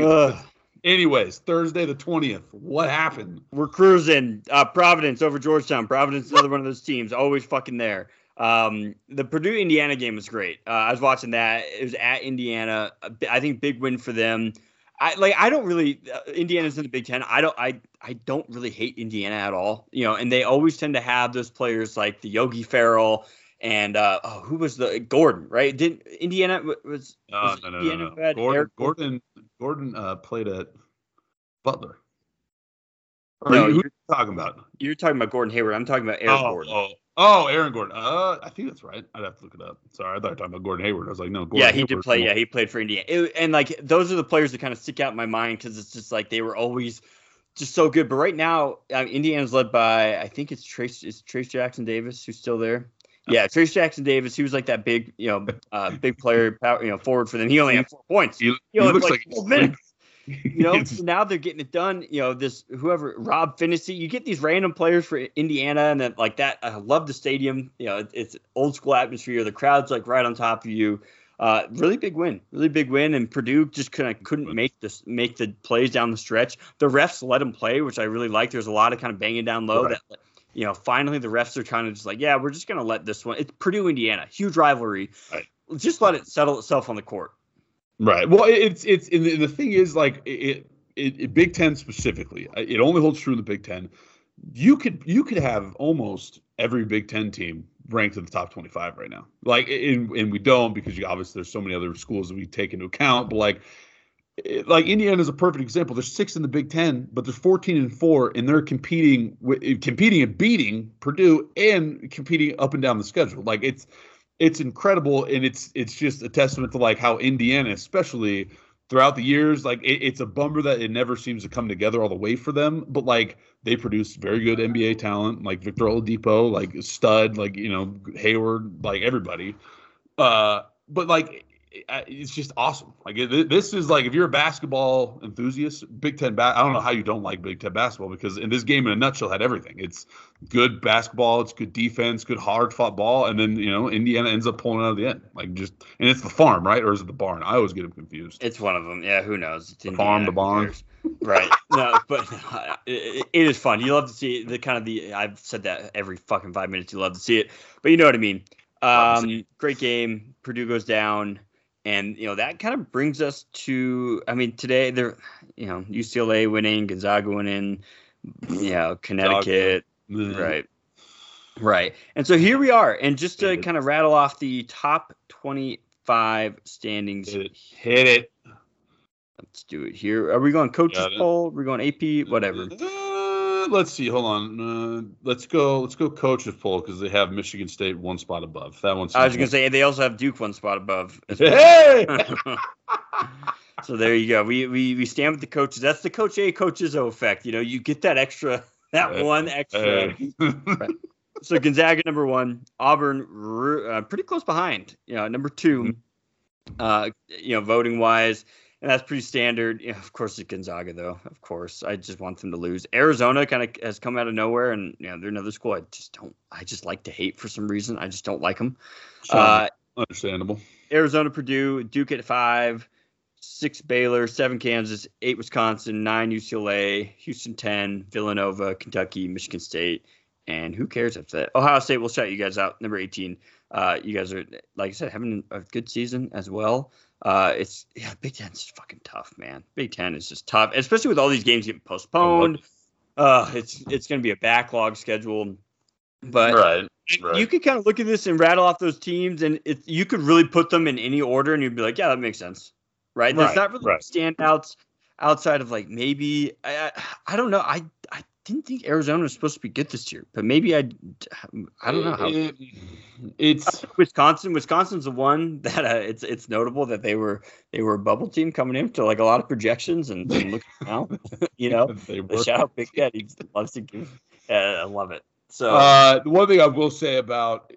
Speaker 7: Anyways, Thursday the twentieth. What happened?
Speaker 6: We're cruising. Uh, Providence over Georgetown. Providence is another one of those teams, always fucking there. Um, the Purdue Indiana game was great. Uh, I was watching that. It was at Indiana. I think big win for them. I like. I don't really. Uh, Indiana's in the Big Ten. I don't. I. I don't really hate Indiana at all. You know, and they always tend to have those players like the Yogi Ferrell and uh, oh, who was the Gordon? Right? Didn't Indiana was,
Speaker 7: No,
Speaker 6: was
Speaker 7: no, no, no,
Speaker 6: Indiana
Speaker 7: no.
Speaker 6: had
Speaker 7: Gordon, Gordon, Gordon uh, played at Butler. Or
Speaker 6: No,
Speaker 7: who
Speaker 6: you're-
Speaker 7: are you talking about?
Speaker 6: You're talking about Gordon Hayward. I'm talking about Aaron
Speaker 7: oh,
Speaker 6: Gordon.
Speaker 7: oh, oh, Aaron Gordon. Uh, I think that's right. I'd have to look it up. Sorry, I thought you were talking about Gordon Hayward. I was like, no, Gordon
Speaker 6: yeah, he did play.
Speaker 7: more-
Speaker 6: Yeah, he played for Indiana, It- and like those are the players that kind of stick out in my mind because it's just like they were always just so good. But right now, uh, Indiana's led by I think it's Trayce is Trayce Jackson Davis who's still there. Yeah, Trayce Jackson Davis, he was like that big, you know, uh, big player, power, you know, forward for them. He only had four points.
Speaker 7: He,
Speaker 6: He only
Speaker 7: looks like
Speaker 6: 12 minutes. You know, so now they're getting it done. You know, this whoever Rob Phinisee, you get these random players for Indiana, and then like that. I love the stadium. You know, it, it's old school atmosphere. The crowd's like right on top of you. Uh, really big win, really big win, and Purdue just couldn't couldn't make this make the plays down the stretch. The refs let them play, which I really like. There's a lot of kind of banging down low
Speaker 7: Right.
Speaker 6: that. You know, finally the refs are kind of just like, yeah, we're just gonna let this one. It's Purdue, Indiana, huge rivalry.
Speaker 7: Right.
Speaker 6: Just let it settle itself on the court.
Speaker 7: Right. Well, it's it's and the, the thing is like it, it, it Big Ten specifically. It only holds true in the Big Ten. You could you could have almost every Big Ten team ranked in the top twenty five right now. Like, and, and we don't because you obviously there's so many other schools that we take into account. But like, like Indiana is a perfect example. There's six in the Big Ten, but there's 14 and four, and they're competing with competing and beating Purdue and competing up and down the schedule. Like it's it's incredible, and it's it's just a testament to like how Indiana, especially throughout the years, like it, it's a bummer that it never seems to come together all the way for them. But like they produce very good NBA talent, like Victor Oladipo, like stud, like you know Hayward, like everybody. Uh, but like it's just awesome. Like this is like if you're a basketball enthusiast, Big Ten. Ba- I don't know how you don't like Big Ten basketball because in this game, in a nutshell, had everything. It's good basketball, it's good defense, good hard fought ball, and then you know Indiana ends up pulling out of the end. Like just and it's the farm, right, or is it the barn? I always get them confused.
Speaker 6: It's one of them. Yeah, who knows? It's
Speaker 7: The farm,
Speaker 6: Indiana,
Speaker 7: the barn.
Speaker 6: Right. No, but uh, it, it is fun. You love to see the kind of the. I've said that every fucking five minutes. You love to see it, but you know what I mean.
Speaker 7: Love to see
Speaker 6: Um, great game. Purdue goes down, and you know that kind of brings us to. I mean, today they're, you know, UCLA winning, Gonzaga winning, you know, Connecticut. Mm-hmm. Right. Right. And so here we are. And just to kind of rattle off the top 25 standings
Speaker 7: Hit it. Hit it.
Speaker 6: Let's do it here. Are we going coaches poll? Are we going AP? Whatever.
Speaker 7: Mm-hmm. Let's see. Hold on. Uh, let's go. Let's go. Coaches poll because they have Michigan State one spot above. That one's.
Speaker 6: I was gonna say they also have Duke one spot above. well.
Speaker 7: Hey.
Speaker 6: so there you go. We we we stand with the coaches. That's the coach A, coaches O effect. You know, you get that extra, that
Speaker 7: Hey.
Speaker 6: one extra.
Speaker 7: Hey.
Speaker 6: So Gonzaga number one, Auburn uh, pretty close behind. You know, number 2
Speaker 7: Mhm.
Speaker 6: Uh, you know, voting wise, and that's pretty standard. Know, of course, it's Gonzaga though. Of course, I just want them to lose. Arizona kind of has come out of nowhere, and you know, they're another school I just don't. I just like to hate for some reason. I just don't like them. Uh,
Speaker 7: Understandable.
Speaker 6: Arizona, Purdue, Duke at five, six Baylor, seven Kansas, eight Wisconsin, nine UCLA, Houston ten, Villanova, Kentucky, Michigan State, and who cares after that? Ohio State will shout you guys out. Number eighteen. Uh, you guys are like I said having a good season as well. Uh, it's yeah, Big Ten's fucking tough, man. Big Ten is just tough, especially with all these games getting postponed. Uh, it's it's gonna be a backlog schedule, but
Speaker 7: right.
Speaker 6: you
Speaker 7: Right.
Speaker 6: could kind of look at this and rattle off those teams, and it, you could really put them in any order, and you'd be like, yeah, that makes sense, right? There's
Speaker 7: Right,
Speaker 6: not really
Speaker 7: right.
Speaker 6: standouts outside of like maybe I, I I don't know I I didn't think Arizona was supposed to be good this year, but maybe I I don't know how.
Speaker 7: It- it's
Speaker 6: Wisconsin, Wisconsin's the one that uh, it's it's notable that they were they were a bubble team coming into like a lot of projections, and, and look now, you know,
Speaker 7: they
Speaker 6: the
Speaker 7: were.
Speaker 6: shout out Big he loves to give, uh, I love it. So
Speaker 7: Uh, the one thing I will say about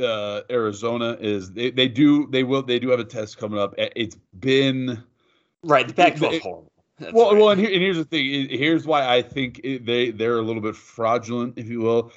Speaker 7: uh, Arizona is they, they do they will they do have a test coming up. It- It's been
Speaker 6: right, the Pac-12 horrible. That's
Speaker 7: well,
Speaker 6: right.
Speaker 7: well, and, here, and here's the thing. Here's why I think it, they they're a little bit fraudulent, if you will.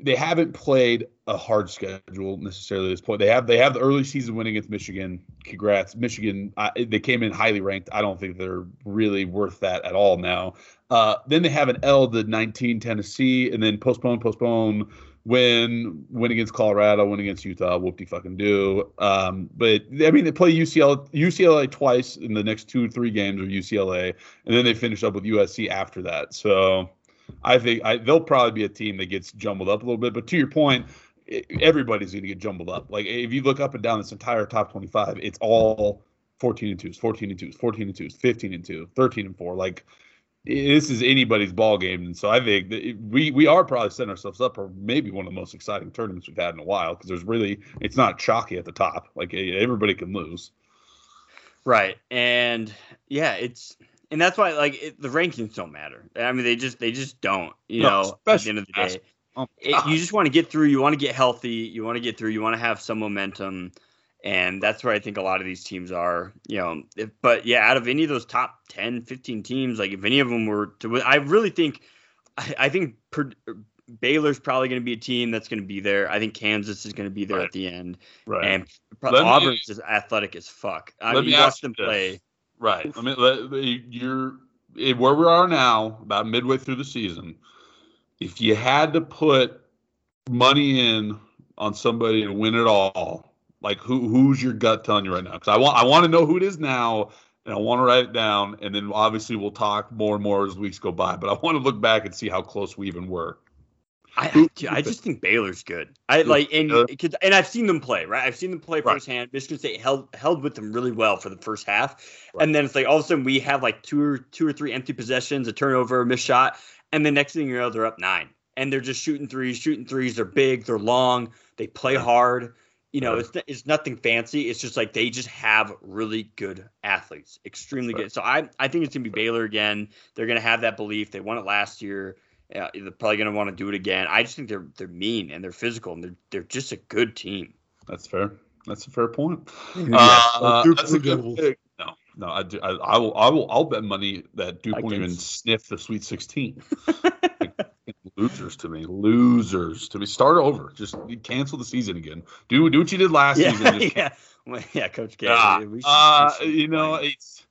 Speaker 7: They haven't played a hard schedule necessarily at this point. They have they have the early season win against Michigan. Congrats, Michigan. I, they came in highly ranked. I don't think they're really worth that at all now. Uh, then they have an L to 19 Tennessee, and then postpone, postpone, win, win against Colorado, win against Utah, whoop fucking do. Um, but I mean, they play UCLA, UCLA twice in the next two, three games of UCLA, and then they finish up with USC after that. So I think I, they'll probably be a team that gets jumbled up a little bit. But to your point, everybody's going to get jumbled up. Like if you look up and down this entire top 25, it's all 14 and 2s, 14 and 2s, 14 and 2s, 15 and 2, 13 and 4. Like this is anybody's ball game, and so I think we we are probably setting ourselves up for maybe one of the most exciting tournaments we've had in a while because there's really it's not chalky at the top. Like everybody can lose.
Speaker 6: Right. And yeah, it's and that's why like it, the rankings don't matter. I mean, they just they just don't. You
Speaker 7: No,
Speaker 6: know, at the end of the day.
Speaker 7: Oh,
Speaker 6: it, you just want to get through. You want to get healthy. You want to get through. You want to have some momentum, and that's where I think a lot of these teams are. You know, if, but yeah, out of any of those top 10, 15 teams, like if any of them were to, I really think, I, I think per, Baylor's probably going to be a team that's going to be there. I think Kansas is going to be there
Speaker 7: Right.
Speaker 6: at the end,
Speaker 7: right.
Speaker 6: and
Speaker 7: me-
Speaker 6: Auburn's is athletic as fuck. I
Speaker 7: Let
Speaker 6: mean,
Speaker 7: me
Speaker 6: watch them
Speaker 7: this.
Speaker 6: play.
Speaker 7: Right. I mean, let- you're eh, where we are now, about midway through the season. If you had to put money in on somebody to win it all, like who who's your gut telling you right now? Because I want I want to know who it is now, and I want to write it down, and then obviously we'll talk more and more as weeks go by. But I want to look back and see how close we even were.
Speaker 6: I, I, just think Baylor's good. I like and and I've seen them play right. I've seen them play
Speaker 7: Right.
Speaker 6: firsthand. Michigan State held held with them really well for the first half,
Speaker 7: Right.
Speaker 6: and then it's like all of a sudden we have like two or two or three empty possessions, a turnover, a missed shot, and the next thing you know they're up nine, and they're just shooting threes, shooting threes. They're big, they're long, they play hard. You know,
Speaker 7: Right.
Speaker 6: it's it's nothing fancy. It's just like they just have really good athletes, extremely
Speaker 7: Right.
Speaker 6: good. So I I think it's gonna be Baylor again. They're gonna have that belief. They won it last year. Yeah, they're probably going to want to do it again. I just think they're they're mean and they're physical and they're they're just a good team.
Speaker 7: That's fair. That's a fair point.
Speaker 6: Yeah.
Speaker 7: Uh,
Speaker 6: Duke
Speaker 7: that's a good pick. No, no, I, do, I, I will, I will, I'll bet money that Duke won't even sniff the Sweet 16. losers to me, losers to me. Start over. Just cancel the season again. Do do what you did last
Speaker 6: Yeah,
Speaker 7: season. Just
Speaker 6: yeah, Well, yeah, Coach K. We should-
Speaker 7: uh, you know,
Speaker 6: play.
Speaker 7: it's.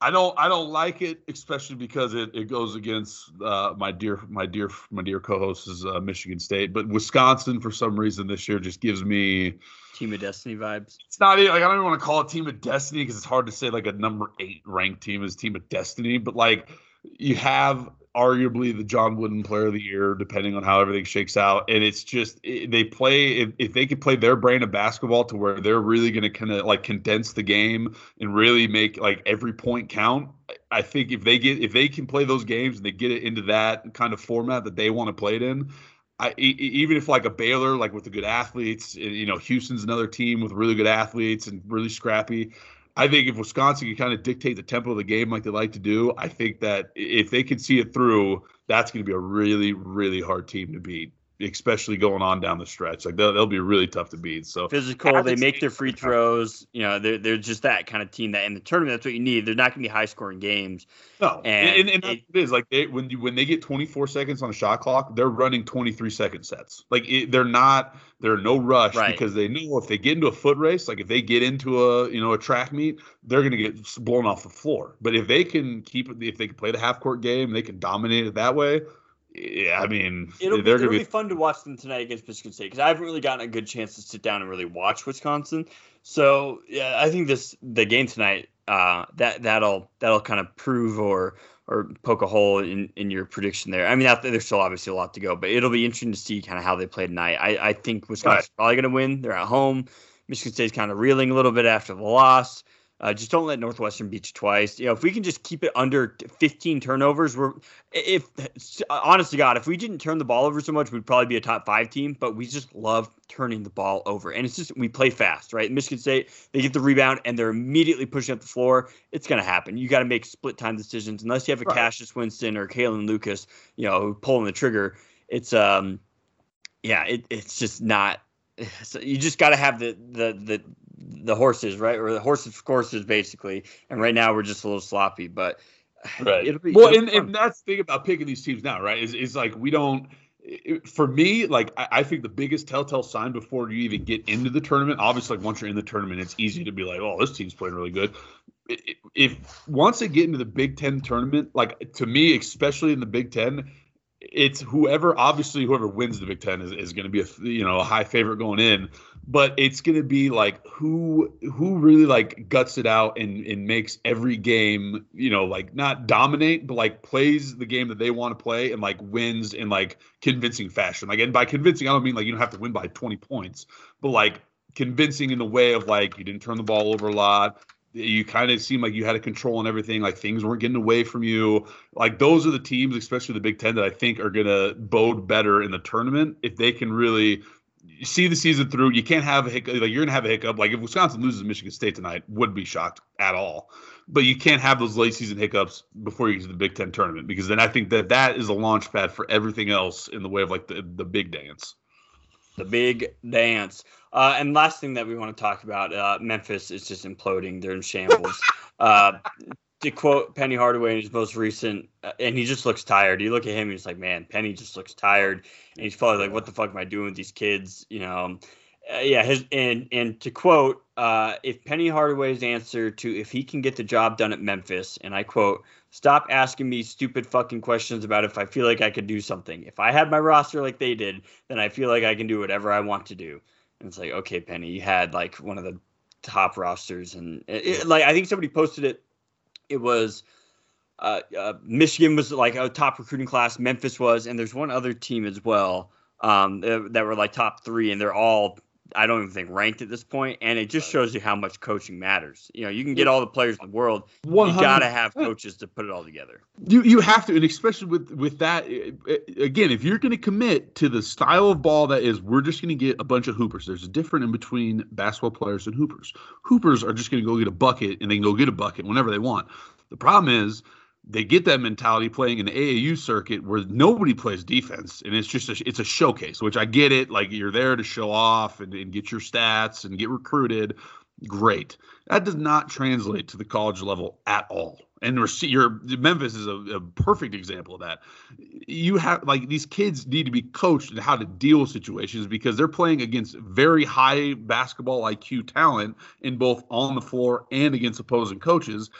Speaker 7: I don't. I don't like it, especially because it, it goes against uh, my dear, my dear, my dear co-host is uh, Michigan State, but Wisconsin for some reason this year just gives me.
Speaker 6: Team of Destiny vibes.
Speaker 7: It's not like I don't even want to call it Team of Destiny because it's hard to say like a number eight ranked team is Team of Destiny, but like you have arguably the John Wooden Player of the Year, depending on how everything shakes out. And it's just it, they play if, if they could play their brand of basketball to where they're really going to kind of like condense the game and really make like every point count. I- think if they get if they can play those games and they get it into that kind of format that they want to play it in. I, even if like a Baylor, like with the good athletes, you know, Houston's another team with really good athletes and really scrappy. I think if Wisconsin can kind of dictate the tempo of the game like they like to do, I think that if they can see it through, that's going to be a really, really hard team to beat, especially going on down the stretch. Like they'll, they'll be really tough to beat. So
Speaker 6: Physical. They make their free throws. You know, they're they're just that kind of team that in the tournament that's what you need. They're not going to be high scoring games.
Speaker 7: no,
Speaker 6: And
Speaker 7: and, and,
Speaker 6: it-
Speaker 7: what it is like they when you when they get 24 seconds on a shot clock, they're running 23 second sets. Like it, they're not they're no rush
Speaker 6: Right.
Speaker 7: because they know if they get into a foot race, like if they get into a you know a track meet, they're going to get blown off the floor. But if they can keep if they can play the half court game, they can dominate it that way. Yeah, I mean,
Speaker 6: It'll be,
Speaker 7: they're
Speaker 6: it'll be fun to watch them tonight against Michigan State because I haven't really gotten a good chance to sit down and really watch Wisconsin. So yeah, I think this the game tonight uh, that that'll that'll kind of prove or or poke a hole in, in your prediction there. I mean, out there, there's still obviously a lot to go, but it'll be interesting to see kind of how they play tonight. I, I think Wisconsin's probably going to win. They're at home. Michigan State's kind of reeling a little bit after the loss. Uh, just don't let Northwestern beat you twice. You know, if we can just keep it under 15 turnovers, we're if honest to God, if we didn't turn the ball over so much, we'd probably be a top five team. But we just love turning the ball over, and it's just we play fast, right? Michigan State, they get the rebound and they're immediately pushing up the floor. It's gonna happen. You got to make split time decisions unless you have a
Speaker 7: Right.
Speaker 6: Cassius Winston or Kalin Lucas, you know, pulling the trigger. It's um, yeah, it, it's just not. So you just got to have the the the the horses, right, or the horses for courses, basically. And right now we're just a little sloppy, but
Speaker 7: Right.
Speaker 6: it'll be
Speaker 7: well,
Speaker 6: it'll
Speaker 7: and,
Speaker 6: be
Speaker 7: and that's the thing about picking these teams now, right? Is is like we don't. it- For me, like I, I think the biggest telltale sign before you even get into the tournament, obviously, like once you're in the tournament, it's easy to be like, "Oh, this team's playing really good." I- i- If once they get into the Big Ten tournament, like to me, especially in the Big Ten, it's whoever obviously whoever wins the Big Ten is, is going to be a you know a high favorite going in, but it's going to be like who who really like guts it out and and makes every game you know like not dominate but like plays the game that they want to play and like wins in like convincing fashion. Like and by convincing I don't mean like you don't have to win by 20 points, but like convincing in the way of like you didn't turn the ball over a lot. You kind of seemed like you had a control on everything, like things weren't getting away from you like those are the teams, especially the Big Ten, that I think are gonna bode better in the tournament if they can really see the season through. You can't have a hiccup. Like you're gonna have a hiccup. Like if Wisconsin loses Michigan State tonight, wouldn't be shocked at all. but you can't have those late season hiccups before you get to the Big Ten tournament because then I think that that is a launch pad for everything else in the way of like the the big dance.
Speaker 6: The big dance. Uh, and last thing that we want to talk about, uh, Memphis is just imploding. They're in shambles. Uh, to quote Penny Hardaway in his most recent, uh, and he just looks tired. You look at him, he's like, man, Penny just looks tired, and he's probably like, what the fuck am I doing with these kids? You know, uh, yeah. His and and to quote, uh, if Penny Hardaway's answer to if he can get the job done at Memphis, and I quote, stop asking me stupid fucking questions about if I feel like I could do something. If I had my roster like they did, then I feel like I can do whatever I want to do. And it's like, okay, Penny, you had like one of the top rosters, and it, it, like I think somebody posted it it was uh, uh, Michigan was like a top recruiting class. Memphis was, and there's one other team as well um, that were like top three, and they're all I don't even think ranked at this point, and it just shows you how much coaching matters. You know, you can get all the players in the world, 100%. you got to have coaches to put it all together.
Speaker 7: You you have to, and especially with with that, eh, eh, again, if you're going to commit to the style of ball that is, we're just going to get a bunch of hoopers. There's a difference in between basketball players and hoopers. Hoopers are just going to go get a bucket, and they can go get a bucket whenever they want. The problem is they get that mentality playing in the AAU circuit where nobody plays defense and it's just a, it's a showcase which I get it like you're there to show off and, and get your stats and get recruited. Great. That does not translate to the college level at all. And your Memphis is a, a, perfect example of that. You have like these kids need to be coached in how to deal with situations because they're playing against very high basketball IQ talent in both on the floor and against opposing coaches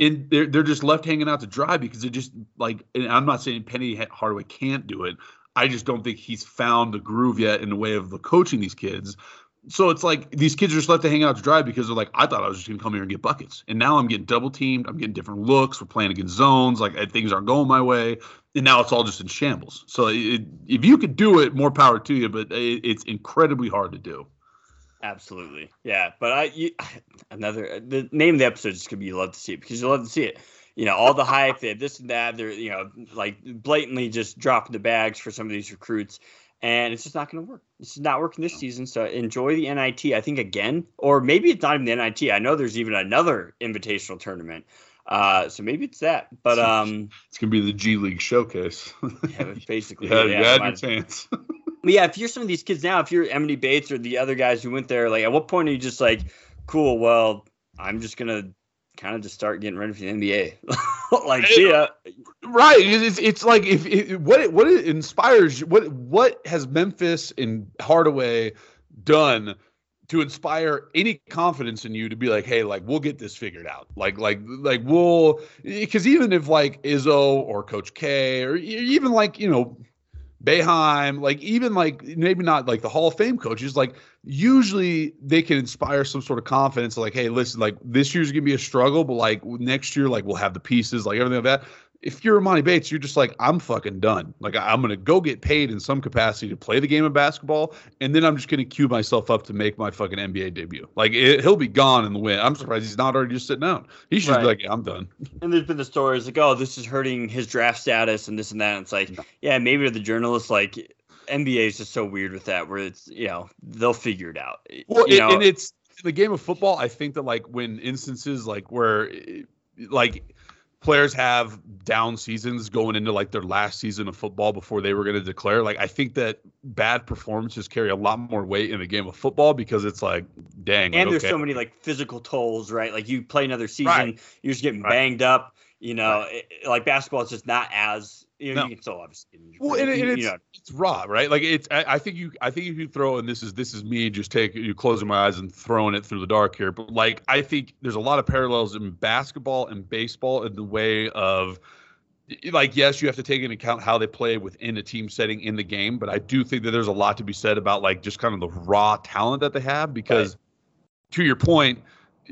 Speaker 7: and they're they're just left hanging out to dry because they're just like and I'm not saying Penny Hardaway can't do it. I just don't think he's found the groove yet in the way of the coaching these kids. So it's like these kids are just left to hang out to dry because they're like, I thought I was just gonna come here and get buckets, and now I'm getting double teamed. I'm getting different looks. We're playing against zones. Like things aren't going my way, and now it's all just in shambles. So it, if you could do it, more power to you. But it, it's incredibly hard to do.
Speaker 6: Absolutely, yeah. But I you, another the name of the episode is gonna be you love to see it because you love to see it. You know, all the hype, they have this and that. They're you know like blatantly just dropping the bags for some of these recruits, and it's just not gonna work. It's not working this season. So enjoy the NIT. I think again, or maybe it's not even the NIT. I know there's even another invitational tournament. Uh, so maybe it's that, but um,
Speaker 7: it's gonna be the G League showcase.
Speaker 6: yeah, basically,
Speaker 7: yeah,
Speaker 6: yeah,
Speaker 7: you had your chance.
Speaker 6: But yeah, if you're some of these kids now, if you're Emoni Bates or the other guys who went there, like at what point are you just like, cool, well, I'm just gonna kind of just start getting ready for the NBA. like, see ya.
Speaker 7: Right. It's, it's like if it, what it, what it inspires what what has Memphis and Hardaway done to inspire any confidence in you to be like, hey, like we'll get this figured out. Like like like we'll because even if like Izzo or Coach K or even like you know Boeheim, like even like maybe not like the Hall of Fame coaches, like usually they can inspire some sort of confidence. Like, hey, listen, like this year's gonna be a struggle, but like next year, like we'll have the pieces, like everything like that if you're Emoni Bates, you're just like, I'm fucking done. Like, I'm going to go get paid in some capacity to play the game of basketball, and then I'm just going to cue myself up to make my fucking NBA debut. Like, it, he'll be gone in the wind. I'm surprised he's not already just sitting down. He should right. be like, yeah, I'm done.
Speaker 6: And there's been the stories like, oh, this is hurting his draft status and this and that. And it's like, no. yeah, maybe the journalists, like, NBA is just so weird with that, where it's, you know, they'll figure it out.
Speaker 7: Well,
Speaker 6: it,
Speaker 7: and it's the game of football. I think that, like, when instances like where, like, players have down seasons going into like their last season of football before they were going to declare. Like I think that bad performances carry a lot more weight in the game of football because it's like, dang.
Speaker 6: And
Speaker 7: like,
Speaker 6: there's so many like physical tolls, right? Like you play another season, right. you're just getting right. banged up. You know, right. it, like basketball is just not as you know, no. you can still obviously.
Speaker 7: Well, and, and it's, know. it's raw, right? Like it's. I, I, think you. I think if you throw, and this is this is me just take you closing my eyes and throwing it through the dark here. But like, I think there's a lot of parallels in basketball and baseball in the way of. Like yes, you have to take into account how they play within a team setting in the game, but I do think that there's a lot to be said about like just kind of the raw talent that they have because, right. to your point,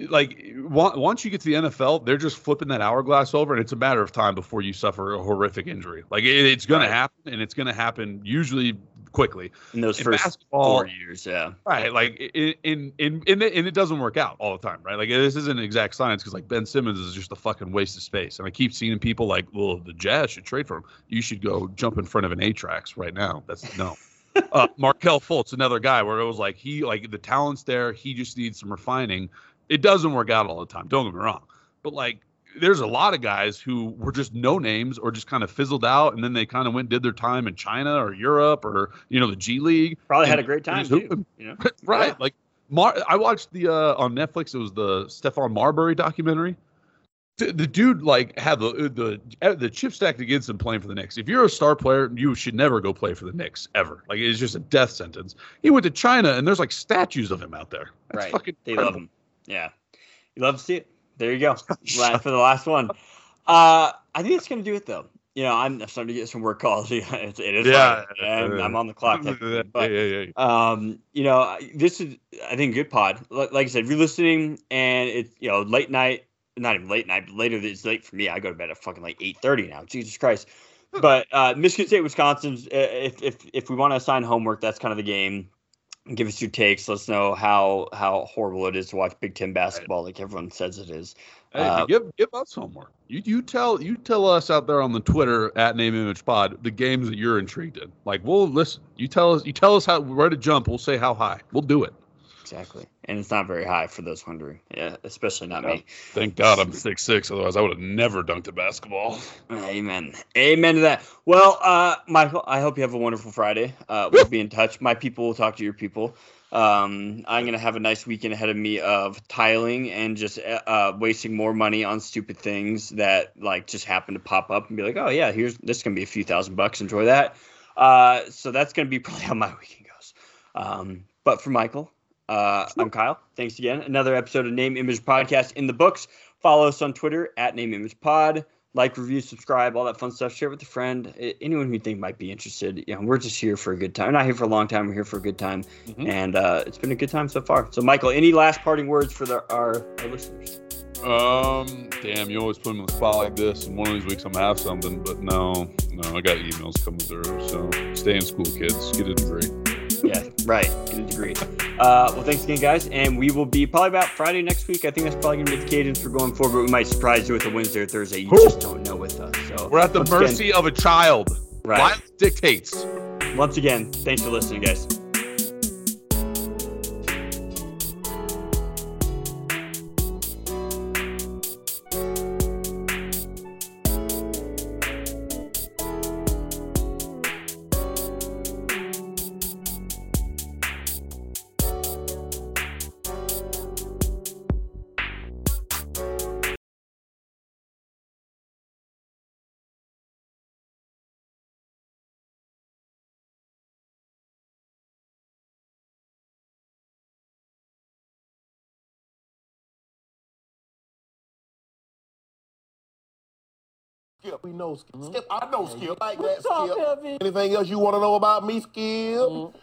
Speaker 7: like once you get to the NFL, they're just flipping that hourglass over, and it's a matter of time before you suffer a horrific injury. Like it, it's going right. to happen, and it's going to happen usually quickly
Speaker 6: in those in first four years. Yeah,
Speaker 7: right. Like in in in, in the, and it doesn't work out all the time, right? Like this isn't exact science because like Ben Simmons is just a fucking waste of space, and I keep seeing people like, well, the Jazz should trade for him. You should go jump in front of an Amtrak right now. That's no. uh, Markelle Fultz, another guy where it was like he like the talent's there, he just needs some refining it doesn't work out all the time. Don't get me wrong, but like there's a lot of guys who were just no names or just kind of fizzled out, and then they kind of went and did their time in China or Europe or you know the G League.
Speaker 6: Probably had a great time too. You know,
Speaker 7: right?
Speaker 6: Yeah.
Speaker 7: Like Mar, I watched the uh, on Netflix. It was the Stephon Marbury documentary. The, the dude like had the the the chip stacked against him playing for the Knicks. If you're a star player, you should never go play for the Knicks ever. Like it's just a death sentence. He went to China and there's like statues of him out there. That's
Speaker 6: right.
Speaker 7: fucking
Speaker 6: they love him. Yeah, you love to see it. There you go. For the last one. Uh, I think that's gonna do it though. You know, I'm starting to get some work calls. It's- it is
Speaker 7: Yeah.
Speaker 6: And I'm on the clock. but
Speaker 7: yeah, yeah, yeah.
Speaker 6: um, you know, this is I think a good pod. Like, I said, if you're listening and it's you know late night, not even late night, but later it's late for me. I go to bed at fucking like eight thirty now. Jesus Christ. But uh, Michigan State, Wisconsin's. uh, If if if we want to assign homework, that's kind of the game. Give us your takes. Let us know how how horrible it is to watch Big Ten basketball, like everyone says it is.
Speaker 7: Hey,
Speaker 6: Uh,
Speaker 7: give give us homework. You you tell you tell us out there on the Twitter at Name Image Pod the games that you're intrigued in. Like we'll listen. You tell us you tell us how where to jump. We'll say how high. We'll do it.
Speaker 6: Exactly, and it's not very high for those wondering. Yeah, especially not me.
Speaker 7: Thank God I'm six six. Otherwise I would have never dunked a basketball.
Speaker 6: Amen. Amen to that. Well, uh, Michael, I hope you have a wonderful Friday. Uh, we'll be in touch. My people will talk to your people. Um, I'm gonna have a nice weekend ahead of me of tiling and just uh, uh, wasting more money on stupid things that like just happen to pop up and be like, oh yeah, here's this gonna be a few thousand bucks. Enjoy that. Uh, so that's gonna be probably how my weekend goes. Um, but for Michael, uh, I'm Kyle. Thanks again. Another episode of Name Image Podcast in the books. Follow us on Twitter at Name Image Pod. Like, review, subscribe, all that fun stuff. Share it with a friend. Anyone who you think might be interested. You know, we're just here for a good time. We're not here for a long time. We're here for a good time,
Speaker 7: Mhm.
Speaker 6: and uh, it's been a good time so far. So, Michael, any last parting words for the, our, our listeners?
Speaker 7: Um, damn, you always put me on the spot like this, and one of these weeks I'm gonna have something. But no, no, I got emails coming through. So stay in school, kids. Get a degree.
Speaker 6: Yeah, right. Get a degree. Uh, well, thanks again, guys, and we will be probably about Friday next week. I think that's probably gonna be the cadence we're going forward. But we might surprise you with a Wednesday or Thursday. You
Speaker 7: Whew.
Speaker 6: just don't know with us. So
Speaker 7: We're at the
Speaker 6: once again-
Speaker 7: mercy of a child.
Speaker 6: Right.
Speaker 7: Violence dictates.
Speaker 6: Once again, thanks for listening, guys.
Speaker 5: Skip, we know Skip. Skip, I know Skip. Like that, Skip. Anything else you want to know about me, Skip?